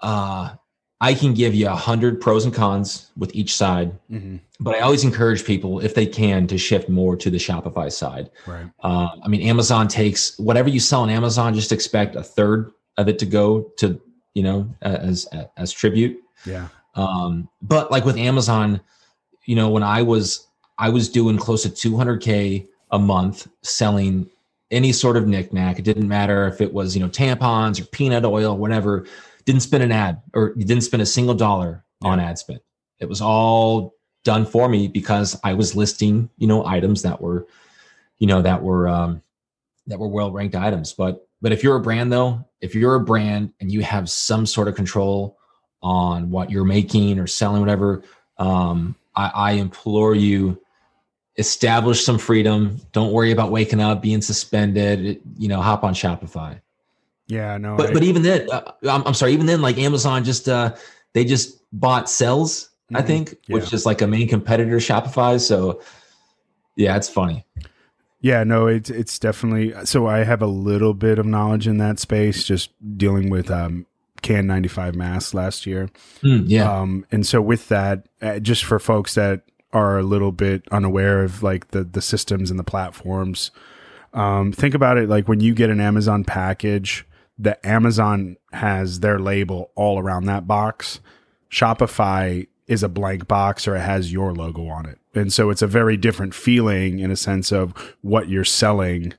uh, I can give you a hundred pros and cons with each side, mm-hmm. but I always encourage people, if they can, to shift more to the Shopify side. Right. Uh, I mean, Amazon takes whatever you sell on Amazon, just expect a third of it to go to you know as as tribute. Yeah. Um, but like with Amazon, you know, when I was I was doing close to 200k a month selling any sort of knickknack. It didn't matter if it was you know tampons or peanut oil, whatever didn't spend an ad or you didn't spend a single dollar yeah. on ad spend. It was all done for me because I was listing, you know, items that were, you know, that were um, that were well ranked items. But but if you're a brand though, if you're a brand and you have some sort of control on what you're making or selling, whatever, um, I, I implore you establish some freedom. Don't worry about waking up, being suspended. You know, hop on Shopify. Yeah, no. But I, but even then, uh, I'm, I'm sorry. Even then, like Amazon just uh they just bought Selz, mm-hmm. I think, yeah. which is like a main competitor Shopify. So yeah, it's funny. Yeah, no, it's it's definitely so. I have a little bit of knowledge in that space, just dealing with um, KN95 masks last year. Mm, yeah, um, and so with that, uh, just for folks that are a little bit unaware of like the the systems and the platforms, um, think about it like when you get an Amazon package that Amazon has their label all around that box. Shopify is a blank box or it has your logo on it. And so it's a very different feeling in a sense of what you're selling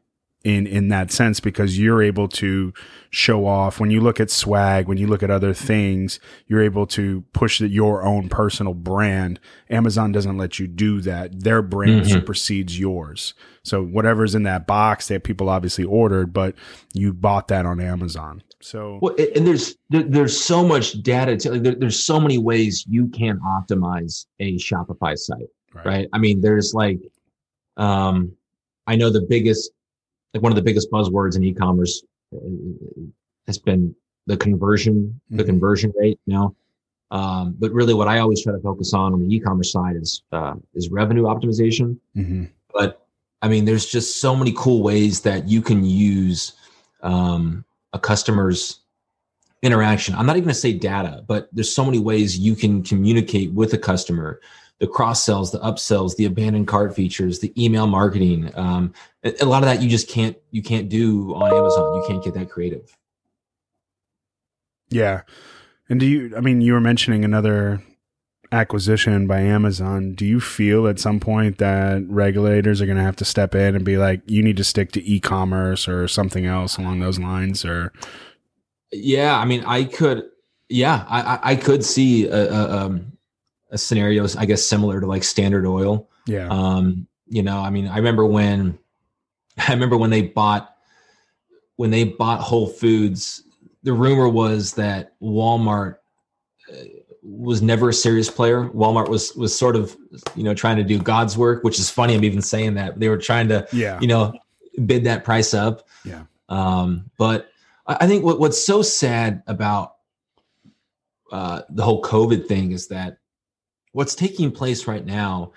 in in that sense because you're able to show off. When you look at swag when you look at other things you're able to push the, your own personal brand. Amazon doesn't let you do that. Their brand mm-hmm. supersedes yours. So whatever's in that box that people obviously ordered but you bought that on amazon. So well, and there's there, there's so much data to, like, there, there's so many ways you can optimize a shopify site right, right? i mean there's like um i know the biggest like one of the biggest buzzwords in e-commerce uh, has been the conversion, the mm-hmm. conversion rate. You know, um, but really, what I always try to focus on on the e-commerce side is uh, is revenue optimization. Mm-hmm. But I mean, there's just so many cool ways that you can use um, a customer's interaction. I'm not even going to say data, but there's so many ways you can communicate with a customer the cross sells, the upsells, the abandoned cart features, the email marketing. Um, a, lot of that you just can't you can't do on Amazon. You can't get that creative. Yeah, and do you? I mean, you were mentioning another acquisition by Amazon. Do you feel at some point that regulators are going to have to step in and be like, you need to stick to e-commerce or something else along those lines? Or yeah, I mean, I could. Yeah, I, I could see a, a, um, scenarios, I guess, similar to like Standard Oil. Yeah. Um, you know, I mean, I remember when I remember when they bought when they bought Whole Foods. The rumor was that Walmart uh, was never a serious player. Walmart was was sort of you know trying to do God's work, which is funny. I'm even saying that they were trying to yeah you know bid that price up. Yeah. Um, but I think what, what's so sad about uh, the whole COVID thing is that what's taking place right now,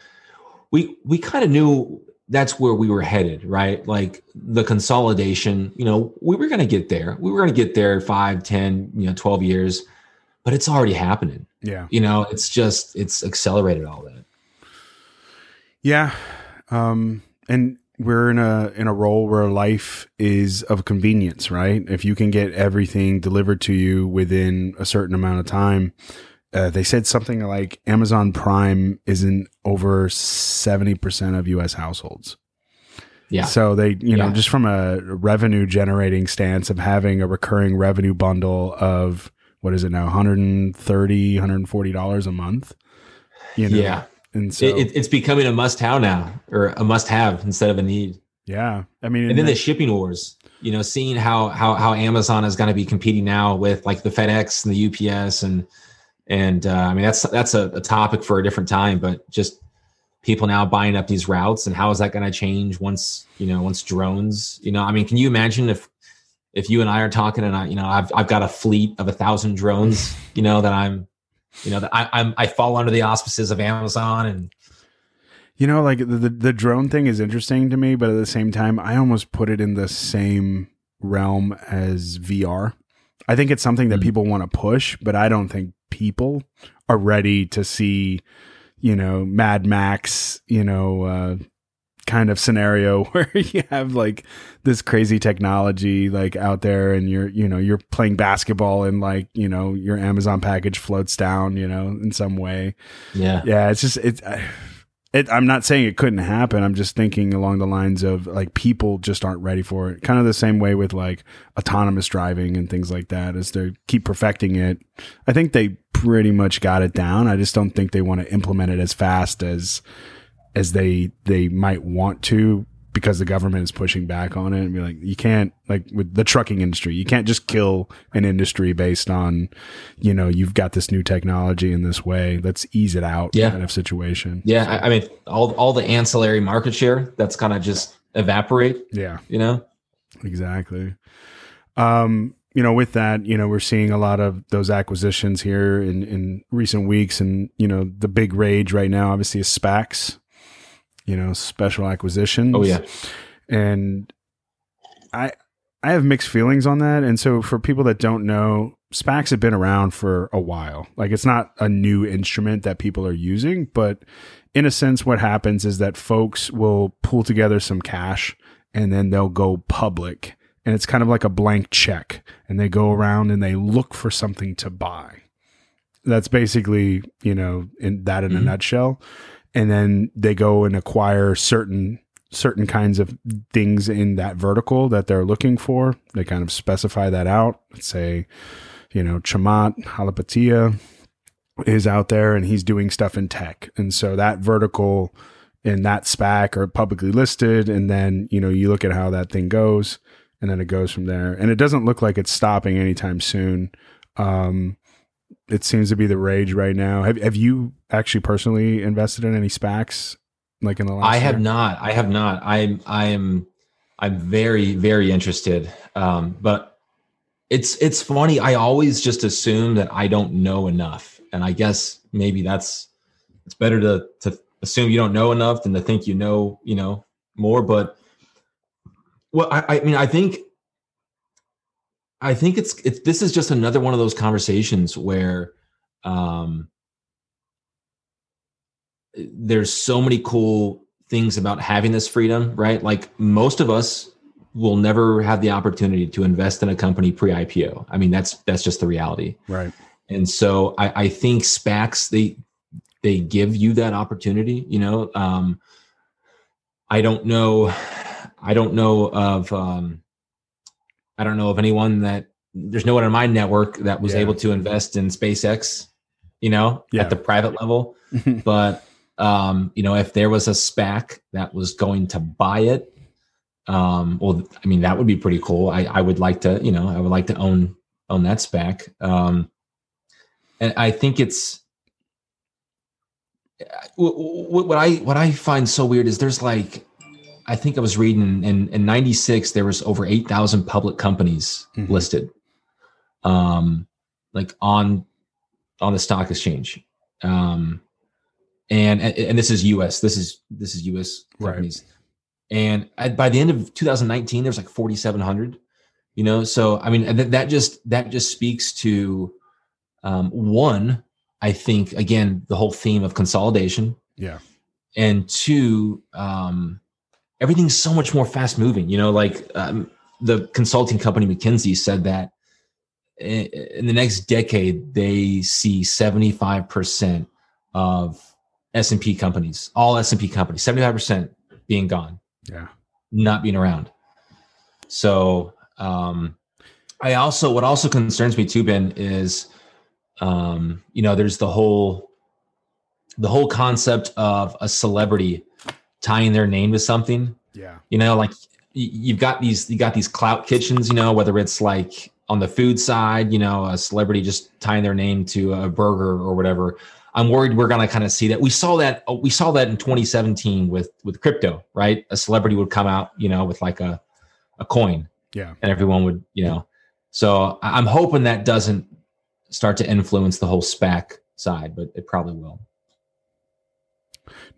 we we kind of knew that's where we were headed, right? Like the consolidation, you know, we were going to get there. We were going to get there five, ten, you know, 12 years, but it's already happening. Yeah. You know, it's just, it's accelerated all that. Yeah. Um, and we're in a, in a role where life is of convenience, right? If you can get everything delivered to you within a certain amount of time, uh, they said something like Amazon Prime is in over 70% of US households. Yeah. So they, you know, just from a revenue generating stance of having a recurring revenue bundle of what is it now, 130, 140 dollars a month. You know? Yeah. And so it, it's becoming a must have now or a must have instead of a need. Yeah. I mean, and then the shipping wars, you know, seeing how, how, how Amazon is going to be competing now with like the FedEx and the UPS and, and uh, I mean that's that's a, a, topic for a different time. But just people now buying up these routes, and how is that going to change once you know once drones? You know, I mean, can you imagine if if you and I are talking and I, you know, I've, I've got a fleet of a thousand drones, you know, that I'm, you know, that I, I'm, I fall under the auspices of Amazon and, you know, like the, the, the drone thing is interesting to me, but at the same time, I almost put it in the same realm as VR. I think it's something that Mm. people want to push, but I don't think people are ready to see, you know, Mad Max, you know, uh, kind of scenario where you have like this crazy technology like out there and you're you know you're playing basketball and like you know your amazon package floats down you know in some way. Yeah. yeah it's just it's I- it, i'm not saying it couldn't happen. I'm just thinking along the lines of like people just aren't ready for it. Kind of the same way with like autonomous driving and things like that as they keep perfecting it. I think they pretty much got it down i just don't think they want to implement it as fast as as they they might want to because the government is pushing back on it and be like you can't like with the trucking industry you can't just kill an industry based on you know you've got this new technology in this way let's ease it out Yeah. kind of situation Yeah. I, I mean, all, all the ancillary market share that's kind of just evaporate, yeah you know? exactly um you know with that you know we're seeing a lot of those acquisitions here in in recent weeks and you know the big rage right now obviously is spacs you know special acquisitions Oh yeah. and I I have mixed feelings on that. And so for people that don't know, SPACs have been around for a while. Like it's not a new instrument that people are using, but in a sense, what happens is that folks will pull together some cash and then they'll go public. And it's kind of like a blank check. And they go around and they look for something to buy. That's basically, you know, in that in a Mhm. nutshell. And then they go and acquire certain certain kinds of things in that vertical that they're looking for. They kind of specify that out. Let's say, you know, Chamath Palihapitiya is out there and he's doing stuff in tech. And so that vertical and that SPAC are publicly listed. And then, you know, you look at how that thing goes and then it goes from there. And it doesn't look like it's stopping anytime soon. Um, it seems to be the rage right now. Have, have you actually personally invested in any SPACs like in the last I have year? not. I have not. I'm. I am. I'm very, very interested. Um, but it's it's funny. I always just assume that I don't know enough, and I guess maybe that's it's better to to assume you don't know enough than to think you know you know more. But well, I, I mean, I think I think it's it's this is just another one of those conversations where um there's so many cool things about having this freedom, right? Like most of us will never have the opportunity to invest in a company pre-IPO. I mean, that's that's just the reality. Right. And so I, I think SPACs they they give you that opportunity. You know, um, I don't know, I don't know of um, I don't know of anyone that there's no one in my network that was Yeah. able to invest in SpaceX. You know, Yeah. at the private level, but um, you know, if there was a SPAC that was going to buy it, um, well, I mean, that would be pretty cool. I, I would like to, you know, I would like to own own that SPAC. Um, and I think it's what, what I what I find so weird is there's like I think I was reading in in '96 there was over eight thousand public companies Mhm. listed, um, like on on the stock exchange, um, and and and this is U.S. This is this is U.S. Right. companies, and at, by the end of 2019 there's like 4,700. You know, so I mean and that, that just that just speaks to um, one. I think again the whole theme of consolidation Yeah. and two um, everything's so much more fast moving you know like um, the consulting company mckinsey said that i- in the next decade they see 75% of s&p companies all s&p companies 75% being gone Yeah. not being around so um, i also what also concerns me too ben is um, you know there's the whole the whole concept of a celebrity tying their name to something Yeah. you know like you've got these you got these clout kitchens you know whether it's like on the food side you know a celebrity just tying their name to a burger or whatever i'm worried we're going to kind of see that we saw that oh, we saw that in 2017 with with crypto right a celebrity would come out you know with like a a coin Yeah. And everyone would, you know, so I'm hoping that doesn't start to influence the whole SPAC side, but it probably will.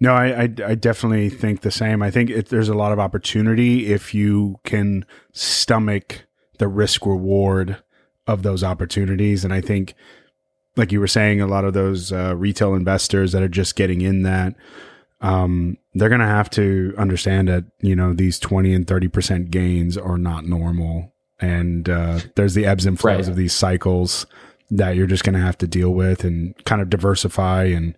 No, I, I, I definitely think the same. I think it, there's a lot of opportunity if you can stomach the risk reward of those opportunities. And I think, like you were saying, a lot of those uh, retail investors that are just getting in that, um, they're going to have to understand that, you know, these 20 and 30% gains are not normal. And uh, there's the ebbs and flows right. of these cycles that you're just going to have to deal with and kind of diversify and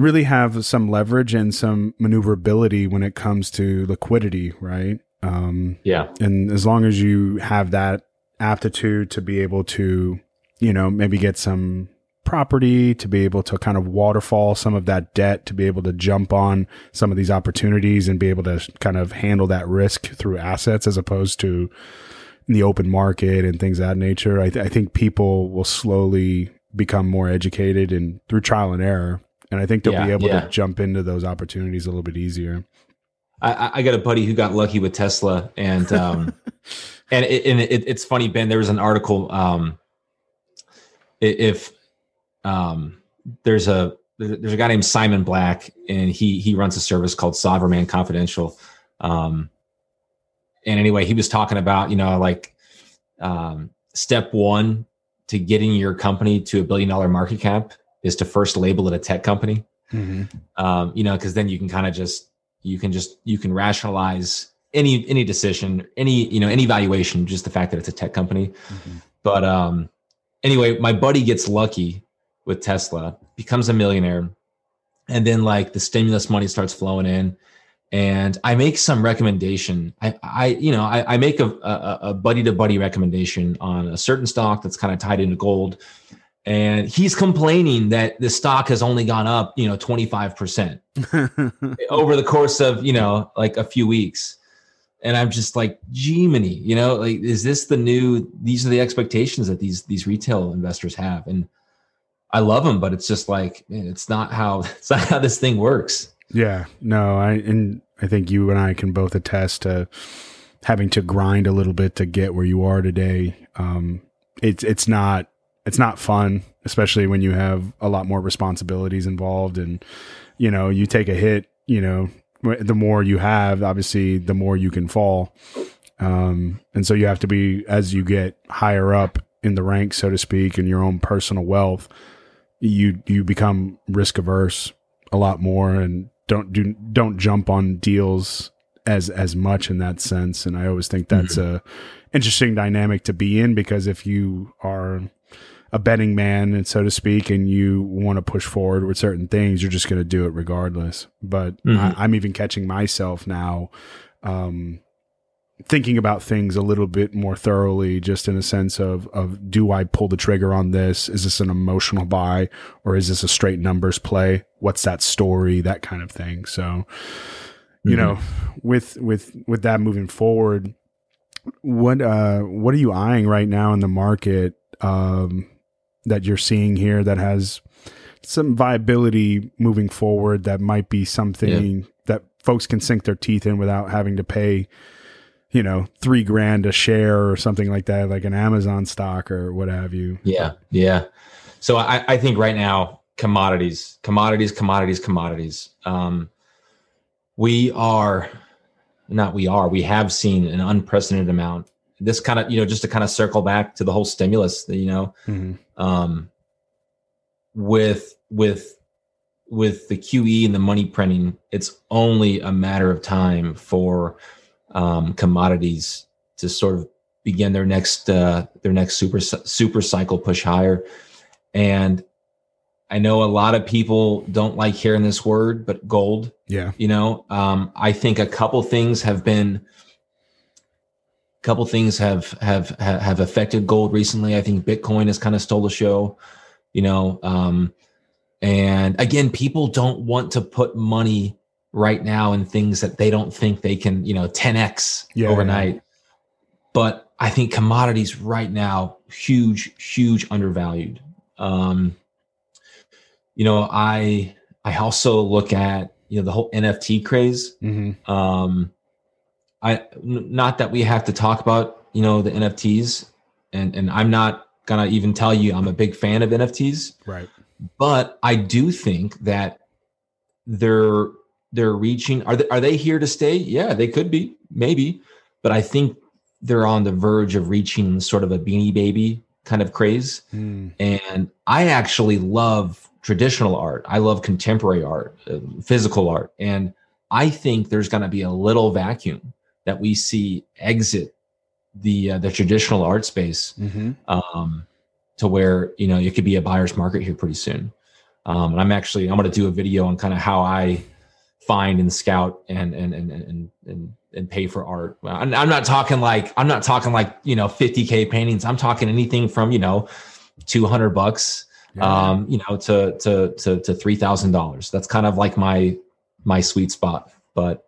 really have some leverage and some maneuverability when it comes to liquidity, right? Um, yeah. And as long as you have that aptitude to be able to, you know, maybe get some property, to be able to kind of waterfall some of that debt, to be able to jump on some of these opportunities and be able to kind of handle that risk through assets as opposed to the open market and things of that nature. I, th- I think people will slowly become more educated and through trial and error. And I think they'll yeah, be able yeah. to jump into those opportunities a little bit easier. I, I, got a buddy who got lucky with Tesla, and um, and, it, and it, it's funny, Ben. There was an article. Um, if um, there's a there's a guy named Simon Black, and he he runs a service called Sovereign Confidential. Um, and anyway, he was talking about you know like um, step one to getting your company to a billion dollar market cap is to first label it a tech company. Mm-hmm. Um, you know, because then you can kind of just you can just you can rationalize any any decision, any you know any valuation, just the fact that it's a tech company. Mm-hmm. But um, anyway, my buddy gets lucky with Tesla, becomes a millionaire, and then like the stimulus money starts flowing in and I make some recommendation. I, I you know, I, I make a, a, a buddy to buddy recommendation on a certain stock that's kind of tied into gold, and he's complaining that the stock has only gone up, you know, twenty five percent over the course of you know like a few weeks, and I'm just like, Gemini, you know, like is this the new? These are the expectations that these these retail investors have, and I love them, but it's just like man, it's not how it's not how this thing works. Yeah, no, I and I think you and I can both attest to having to grind a little bit to get where you are today. Um, it's it's not it's not fun, especially when you have a lot more responsibilities involved, and you know you take a hit. You know, the more you have, obviously, the more you can fall. Um, and so you have to be as you get higher up in the ranks, so to speak, in your own personal wealth, you you become risk averse a lot more and don't do don't jump on deals as as much in that sense and i always think that's mm-hmm. a interesting dynamic to be in because if you are a betting man and so to speak and you want to push forward with certain things you're just going to do it regardless. But mm-hmm. I, am even catching myself now um, thinking about things a little bit more thoroughly just in a sense of of do I pull the trigger on this? Is this an emotional buy or is this a straight numbers play? What's that story? That kind of thing. So you mm-hmm. know with with with that moving forward what uh what are you eyeing right now in the market? Um that you're seeing here that has some viability moving forward that might be something yeah. that folks can sink their teeth in without having to pay you know, three grand a share or something like that, like an Amazon stock or what have you. Yeah. Yeah. So I, I think right now, commodities, commodities, commodities, commodities. Um, we are not, we are, we have seen an unprecedented amount. This kind of, you know, just to kind of circle back to the whole stimulus, you know, mm-hmm. Um, with, with, with the QE and the money printing, it's only a matter of time for um, commodities to sort of begin their next uh, their next super super cycle push higher. And I know a lot of people don't like hearing this word, but gold. Yeah. You know, um, I think a couple things have been a couple things have have have affected gold recently. I think Bitcoin has kind of stole the show. You know, um, and again, people don't want to put money right now in things that they don't think they can, you know, 10x yeah, overnight. Yeah. But I think commodities right now, huge, huge undervalued. Um, you know, I I also look at you know the whole NFT craze. Mm-hmm. Um, I not that we have to talk about you know the NFTs, and and I'm not gonna even tell you I'm a big fan of NFTs, Right. but I do think that they're they're reaching. Are they, are they here to stay? Yeah, they could be, maybe, but I think they're on the verge of reaching sort of a Beanie Baby kind of craze. Mm. And I actually love traditional art. I love contemporary art, uh, physical art, and I think there's going to be a little vacuum that we see exit the uh, the traditional art space hmm um, to where you know it could be a buyer's market here pretty soon. Um, and I'm actually I'm going to do a video on kind of how I find and scout and and and and and, and pay for art. I'm, I'm not talking like I'm not talking like you know 50k paintings. I'm talking anything from you know 200 bucks um, you know to to to to three thousand dollars. That's kind of like my my sweet spot. But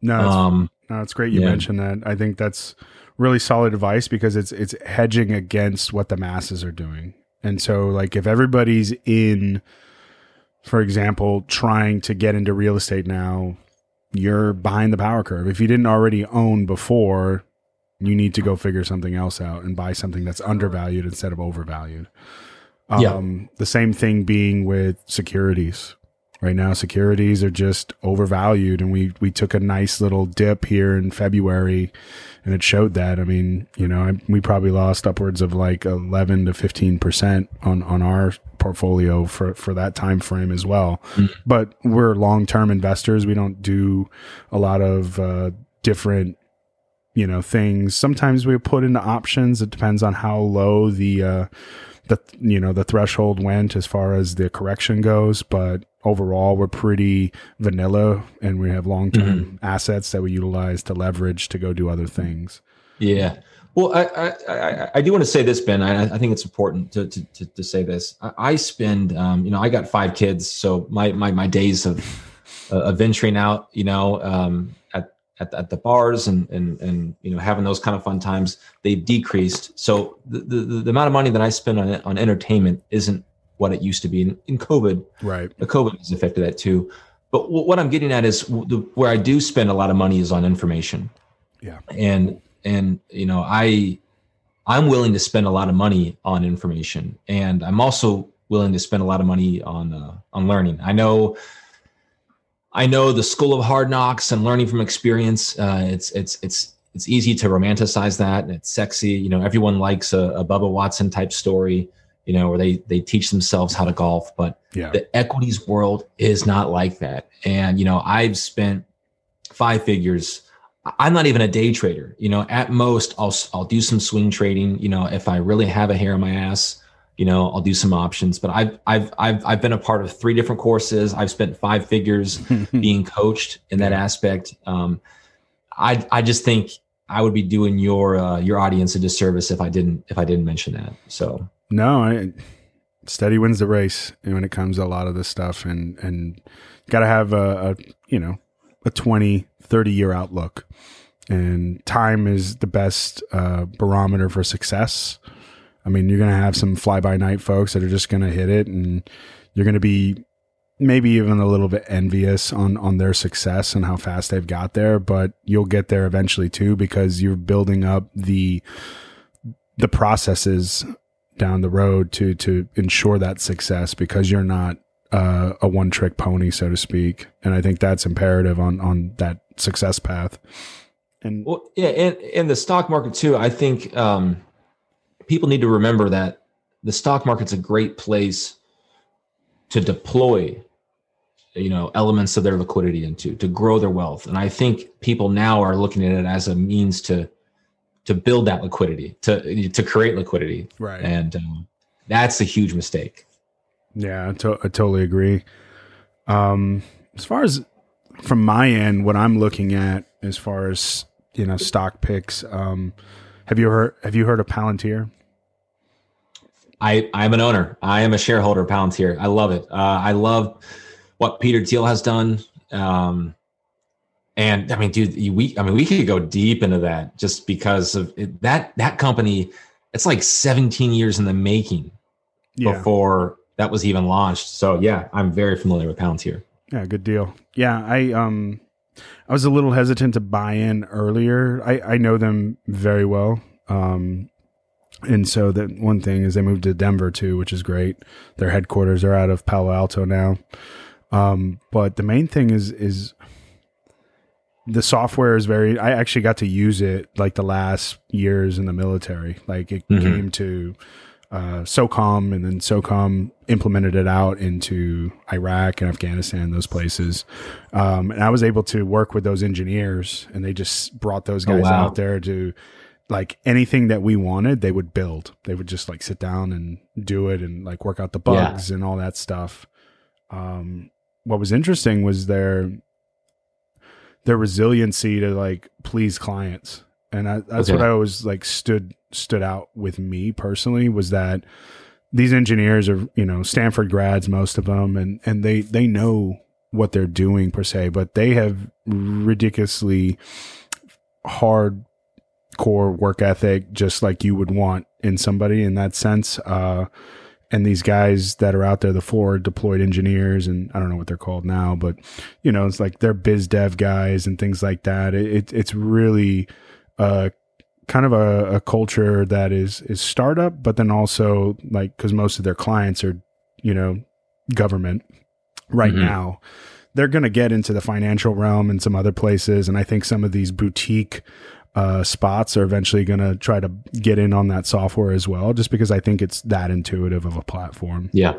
no, um, no, it's great you yeah. mentioned that. I think that's really solid advice because it's it's hedging against what the masses are doing. And so, like, if everybody's in, for example, trying to get into real estate now, you're behind the power curve. If you didn't already own before, you need to go figure something else out and buy something that's undervalued instead of overvalued. Yeah. Um, the same thing being with securities. Right now, securities are just overvalued, and we we took a nice little dip here in February, and it showed that. I mean, you know, I, we probably lost upwards of like eleven to fifteen percent on on our portfolio for for that time frame as well. But we're long term investors. We don't do a lot of uh, different you know things. Sometimes we put into options. It depends on how low the uh, the you know the threshold went as far as the correction goes. But overall, we're pretty vanilla, and we have long term assets that we utilize to leverage to go do other things. Yeah. Well, I, I, I, I do want to say this, Ben. I, I think it's important to, to, to, to say this. I, I spend, um, you know, I got five kids, so my my, my days of uh, of venturing out, you know, um, at, at at the bars and and and you know having those kind of fun times, they've decreased. So the, the, the amount of money that I spend on on entertainment isn't what it used to be. In, in COVID, Right. the COVID has affected that too. But w- what I'm getting at is w- the, where I do spend a lot of money is on information Yeah. and and you know i i'm willing to spend a lot of money on information and i'm also willing to spend a lot of money on uh, on learning i know i know the school of hard knocks and learning from experience uh, it's it's it's it's easy to romanticize that. And it's sexy. You know everyone likes a, a bubba watson type story you know where they they teach themselves how to golf but Yeah. the equities world is not like that. And you know i've spent five figures. I'm not even a day trader. You know at most i'll i'll do some swing trading you know if i really have a hair on my ass you know i'll do some options but i've i've i've, I've been a part of three different courses. I've spent five figures being coached in that aspect. Um i i just think i would be doing your uh, your audience a disservice if i didn't if i didn't mention that. So No, I, steady wins the race when it comes to a lot of this stuff, and and got to have a, a you know a 20, 30 year outlook, and time is the best uh, barometer for success. I mean, you're gonna have some fly by night folks that are just gonna hit it, and you're gonna be maybe even a little bit envious on on their success and how fast they've got there, but you'll get there eventually too because you're building up the the processes down the road to to ensure that success because you're not uh, a one trick pony, so to speak. And I think that's imperative on on that success path. And Well, yeah, and in the stock market too, I think um, people need to remember that the stock market's a great place to deploy, you know, elements of their liquidity into to grow their wealth. And I think people now are looking at it as a means to to build that liquidity, to to create liquidity, right, and um, that's a huge mistake. yeah, I, to- I totally agree. Um, as far as from my end, what I'm looking at as far as you know stock picks, um, have you heard have you heard of Palantir? I I'm an owner. I am a shareholder of Palantir. I love it. Uh, I love what Peter Thiel has done. Um, and I mean, dude, you- we I mean we could go deep into that just because of it, that that company. It's like 17 years in the making Yeah, before that was even launched. So yeah, I'm very familiar with Palantir. Yeah, good deal. Yeah, I um I was a little hesitant to buy in earlier. I, I know them very well. Um, and so that one thing is they moved to Denver too, which is great. Their headquarters are out of Palo Alto now. Um, but the main thing is is the software is very I actually got to use it like the last years in the military. Like it mm-hmm. came to uh, SOCOM, and then SOCOM implemented it out into Iraq and Afghanistan, those places. Um, and I was able to work with those engineers, and they just brought those oh, guys oh, wow. out there to like anything that we wanted, they would build. They would just like sit down and do it and like work out the bugs yeah. and all that stuff. Um, what was interesting was their their resiliency to like please clients, and I, that's okay. what I always like stood stood out with me personally was that these engineers are you know Stanford grads most of them and and they they know what they're doing per se but they have ridiculously hard core work ethic just like you would want in somebody in that sense uh and these guys that are out there the forward deployed engineers and i don't know what they're called now but you know it's like they're biz dev guys and things like that it, it it's really uh kind of a, a culture that is is startup, but then also like because most of their clients are you know government right mm-hmm. now. They're going to get into the financial realm and some other places, and I think some of these boutique uh, spots are eventually going to try to get in on that software as well, just because I think it's that intuitive of a platform. Yeah.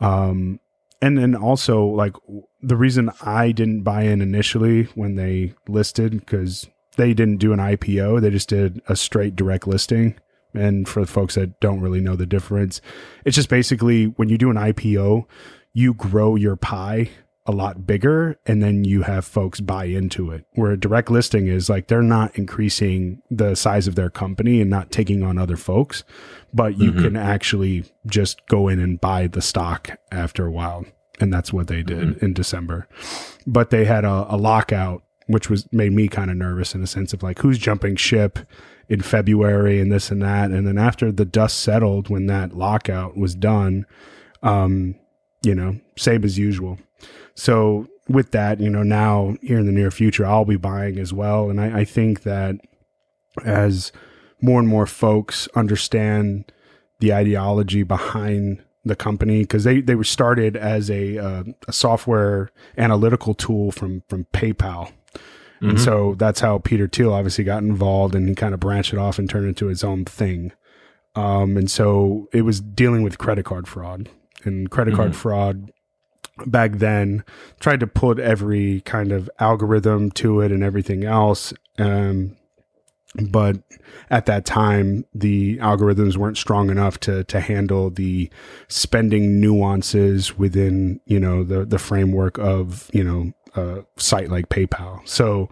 Um, and then also like the reason I didn't buy in initially when they listed because they didn't do an IPO. They just did a straight direct listing. And for the folks that don't really know the difference, it's just basically when you do an IPO, you grow your pie a lot bigger and then you have folks buy into it. Where a direct listing is like they're not increasing the size of their company and not taking on other folks, but you mm-hmm. can actually just go in and buy the stock after a while. And that's what they did mm-hmm. in December. But they had a, a lockout which was made me kind of nervous in a sense of like who's jumping ship in February and this and that. And then after the dust settled, when that lockout was done, um, you know, same as usual. So with that, you know, now here in the near future, I'll be buying as well. And I, I think that as more and more folks understand the ideology behind the company because they, they were started as a, uh, a software analytical tool from from PayPal Mm-hmm. And so that's how Peter Thiel obviously got involved and he kind of branched it off and turned it into his own thing. Um, and so it was dealing with credit card fraud and credit mm-hmm. card fraud back then tried to put every kind of algorithm to it and everything else. Um, but at that time, the algorithms weren't strong enough to to handle the spending nuances within you know the the framework of you know a site like PayPal. So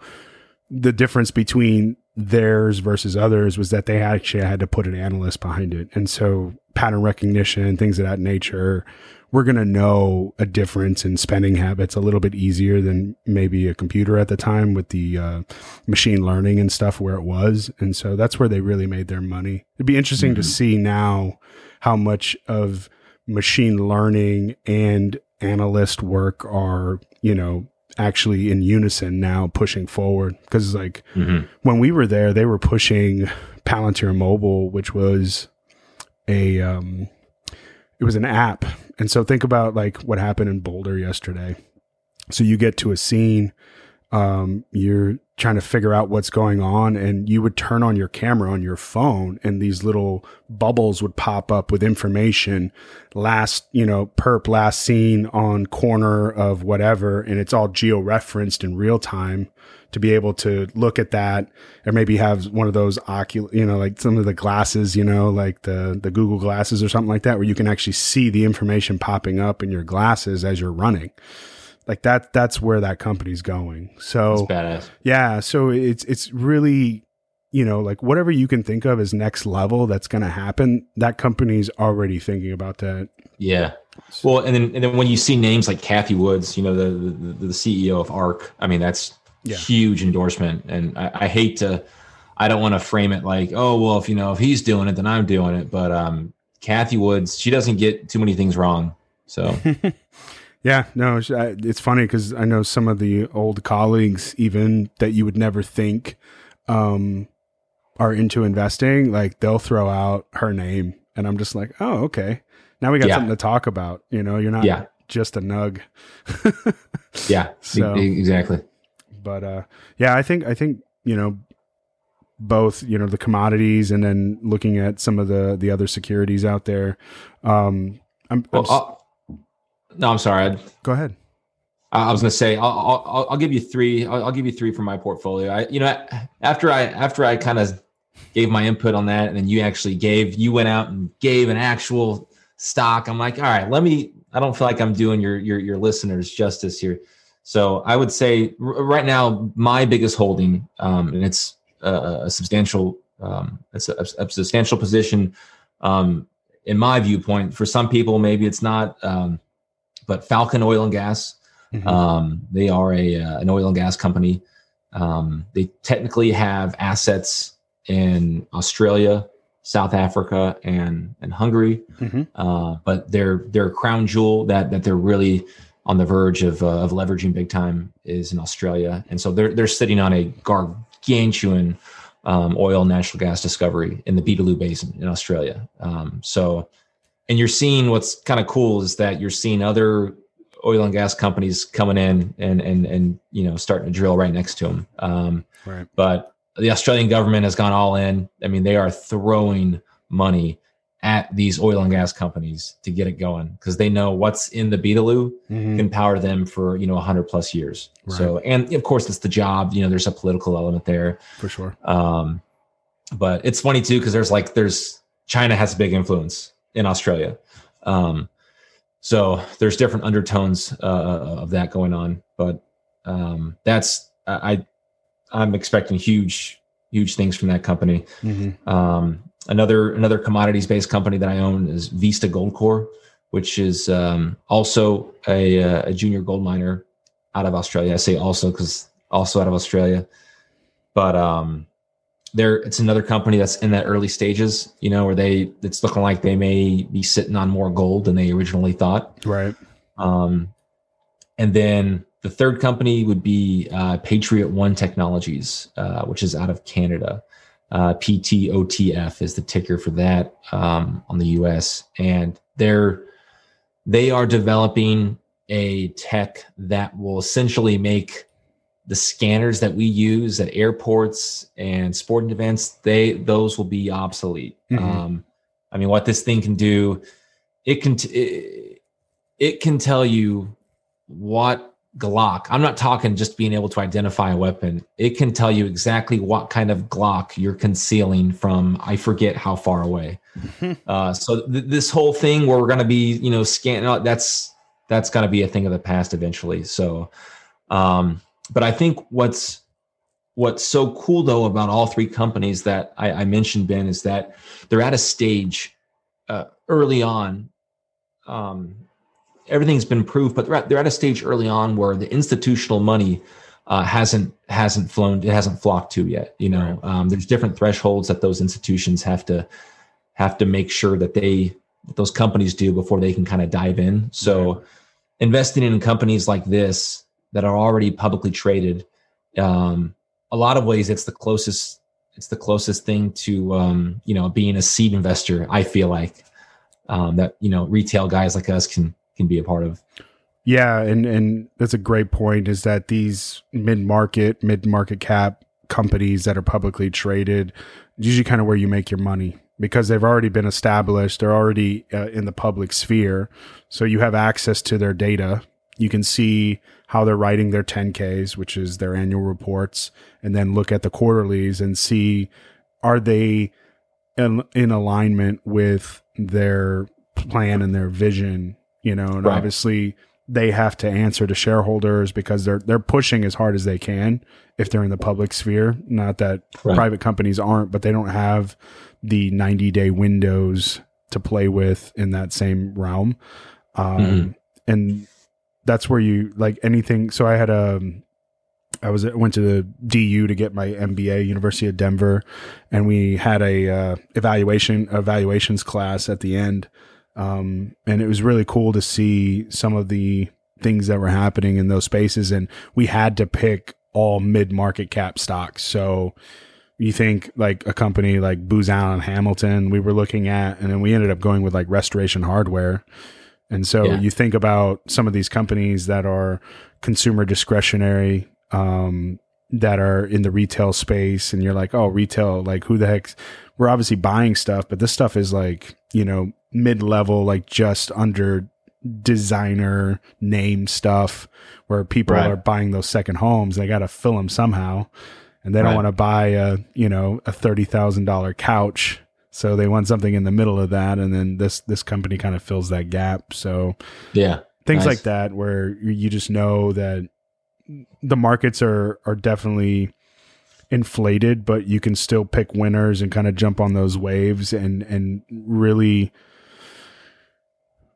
the difference between theirs versus others was that they actually had to put an analyst behind it. And so pattern recognition things of that nature, we're going to know a difference in spending habits a little bit easier than maybe a computer at the time with the uh, machine learning and stuff where it was. And so that's where they really made their money. It'd be interesting mm-hmm. to see now how much of machine learning and analyst work are, you know, actually in unison now pushing forward. Because like mm-hmm. when we were there they were pushing palantir mobile which was a um it was an app. And so think about like what happened in boulder yesterday. So you get to a scene um you're trying to figure out what's going on and you would turn on your camera on your phone and these little bubbles would pop up with information last you know perp last seen on corner of whatever and it's all geo-referenced in real time to be able to look at that or maybe have one of those ocul you know like some of the glasses you know like the the google glasses or something like that where you can actually see the information popping up in your glasses as you're running like that that's where that company's going. So yeah, so it's it's really you know like whatever you can think of as next level that's going to happen. That company's already thinking about that. Yeah. Well, and then and then when you see names like Cathie Woods, you know the the, the CEO of ARK. I mean that's yeah. huge endorsement, and I, I hate to. I don't want to frame it like, oh well, if you know if he's doing it, then I'm doing it. But um, Cathie Woods, she doesn't get too many things wrong. So Yeah, no, it's, uh, funny because I know some of the old colleagues, even that you would never think um, are into investing, like they'll throw out her name, and I'm just like, oh, okay. Now we got Yeah. something to talk about. You know, you're not Yeah. just a nug. Yeah, So- exactly. but uh, yeah, I think I think you know both you know the commodities and then looking at some of the the other securities out there. Um, I'm, I'm Well, s- I'll- no, I'm sorry. Go ahead. I I was going to say I'll, I'll I'll- give you three. I'll, I'll give you three from my portfolio. I you know after I after I kind of gave my input on that, and then you actually gave you went out and gave an actual stock. I'm like, all right, let me. I don't feel like I'm doing your your your listeners justice here. So I would say r- right now my biggest holding, um, and it's a, a substantial, um, it's a, a substantial position. Um, in my viewpoint, for some people maybe it's not, um, but Falcon Oil and Gas. Mhm. Um, they are a uh, an oil and gas company. Um, they technically have assets in Australia, South Africa, and and Hungary, Mhm. uh, but their their crown jewel that that they're really on the verge of uh, of leveraging big time is in Australia, and so they're they're sitting on a gargantuan um, oil natural gas discovery in the Beetaloo Basin in Australia. Um, so, and you're seeing what's kind of cool is that you're seeing other oil and gas companies coming in and and and you know starting to drill right next to them. Um, Right. but the Australian government has gone all in. I mean, they are throwing money at these oil and gas companies to get it going because they know what's in the Beetaloo Mhm. can power them for you know 100 plus years. Right. So, and of course, it's the job. You know, there's a political element there. For sure. Um, but it's funny too because there's like there's China has a big influence in Australia. Um, so there's different undertones uh, of that going on. But um, that's I I'm expecting huge huge things from that company. Mhm. Um, another another commodities based company that I own is Vista Gold Corp, which is um, also a, uh, a junior gold miner out of Australia. I say also because also out of Australia, but um, there it's another company that's in that early stages. You know, where they it's looking like they may be sitting on more gold than they originally thought. Right. Um, and then the third company would be uh, Patriot One Technologies, uh, which is out of Canada. Uh, PTOTF is the ticker for that um, on the US, and they're they are developing a tech that will essentially make the scanners that we use at airports and sporting events they those will be obsolete. Mhm. Um, I mean, what this thing can do, it can t- it, it can tell you what Glock. I'm not talking just being able to identify a weapon. It can tell you exactly what kind of Glock you're concealing from I forget how far away. uh, so th- this whole thing where we're going to be, you know, scanning that's that's going to be a thing of the past eventually. So, um, but I think what's what's so cool though about all three companies that I, I mentioned, Ben, is that they're at a stage uh, early on. Um, everything's been proved, but they're at, they're at a stage early on where the institutional money uh, hasn't hasn't flown, it hasn't flocked to yet. You know, um, there's different thresholds that those institutions have to have to make sure that they that those companies do before they can kind of dive in. So, investing in companies like this that are already publicly traded, um, a lot of ways it's the closest it's the closest thing to um, you know being a seed investor. I feel like um, that you know retail guys like us can can be a part of. Yeah, and and that's a great point. Is that these mid market, mid market cap companies that are publicly traded, usually kind of where you make your money because they've already been established. They're already uh, in the public sphere, so you have access to their data. You can see how they're writing their 10Ks, which is their annual reports, and then look at the quarterlies and see are they in, in alignment with their plan and their vision. You know, and Right. obviously they have to answer to shareholders because they're they're pushing as hard as they can if they're in the public sphere. Not that Right. private companies aren't, but they don't have the 90 day windows to play with in that same realm. Um, Mhm. and that's where you like anything. So I had a, I was went to the DU to get my MBA, University of Denver, and we had a uh, evaluation evaluations class at the end, um, and it was really cool to see some of the things that were happening in those spaces, and we had to pick all mid market cap stocks. So you think like a company like Booz Allen Hamilton, we were looking at, and then we ended up going with like Restoration Hardware. And so yeah. you think about some of these companies that are consumer discretionary, um, that are in the retail space, and you're like, oh, retail, like who the heck? We're obviously buying stuff, but this stuff is like, you know, mid level, like just under designer name stuff where people right. are buying those second homes. They got to fill them somehow and they don't want to buy a you know a thirty thousand dollar couch, so they want something in the middle of that, and then this this company kind of fills that gap. So yeah, things nice. like that where you just know that the markets are are definitely inflated, but you can still pick winners and kind of jump on those waves and and really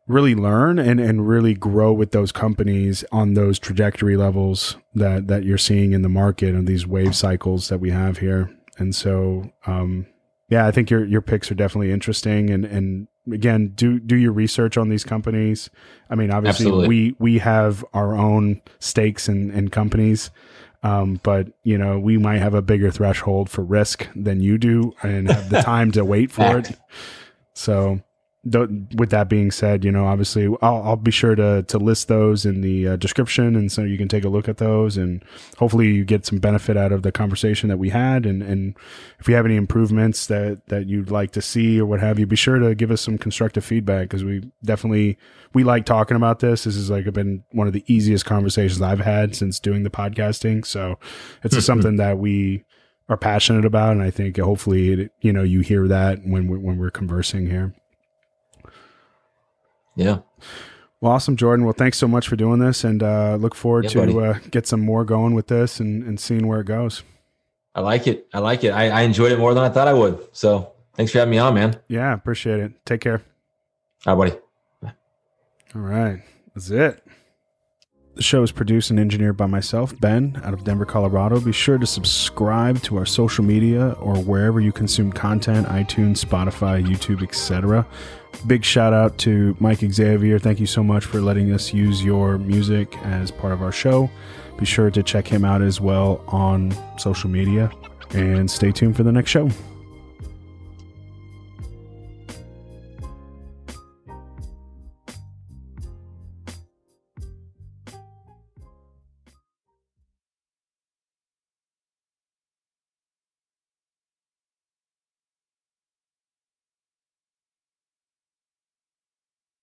really learn and, and really grow with those companies on those trajectory levels that that you're seeing in the market and these wave cycles that we have here. And so um, yeah, I think your your picks are definitely interesting and and again do do your research on these companies. I mean obviously Absolutely. we we have our own stakes in, in companies. Um, but you know, we might have a bigger threshold for risk than you do and have the time to wait for it. So with that being said, you know, obviously, I'll, I'll be sure to to list those in the uh, description, and so you can take a look at those, and hopefully, you get some benefit out of the conversation that we had. And and if you have any improvements that that you'd like to see or what have you, be sure to give us some constructive feedback because we definitely we like talking about this. This is like been one of the easiest conversations I've had since doing the podcasting. So it's something that we are passionate about, and I think hopefully, you know, you hear that when we, when we're conversing here. Yeah. Well, awesome, Jordan. Well, thanks so much for doing this, and uh, look forward yeah, to uh, get some more going with this and, and seeing where it goes. I like it. I like it. I, I enjoyed it more than I thought I would. So thanks for having me on, man. Yeah, appreciate it. Take care. All right, buddy. All right, that's it. The show is produced and engineered by myself, Ben, out of Denver, Colorado. Be sure to subscribe to our social media or wherever you consume content iTunes, Spotify, YouTube, etc. Big shout out to Mike Xavier. Thank you so much for letting us use your music as part of our show. Be sure to check him out as well on social media and stay tuned for the next show.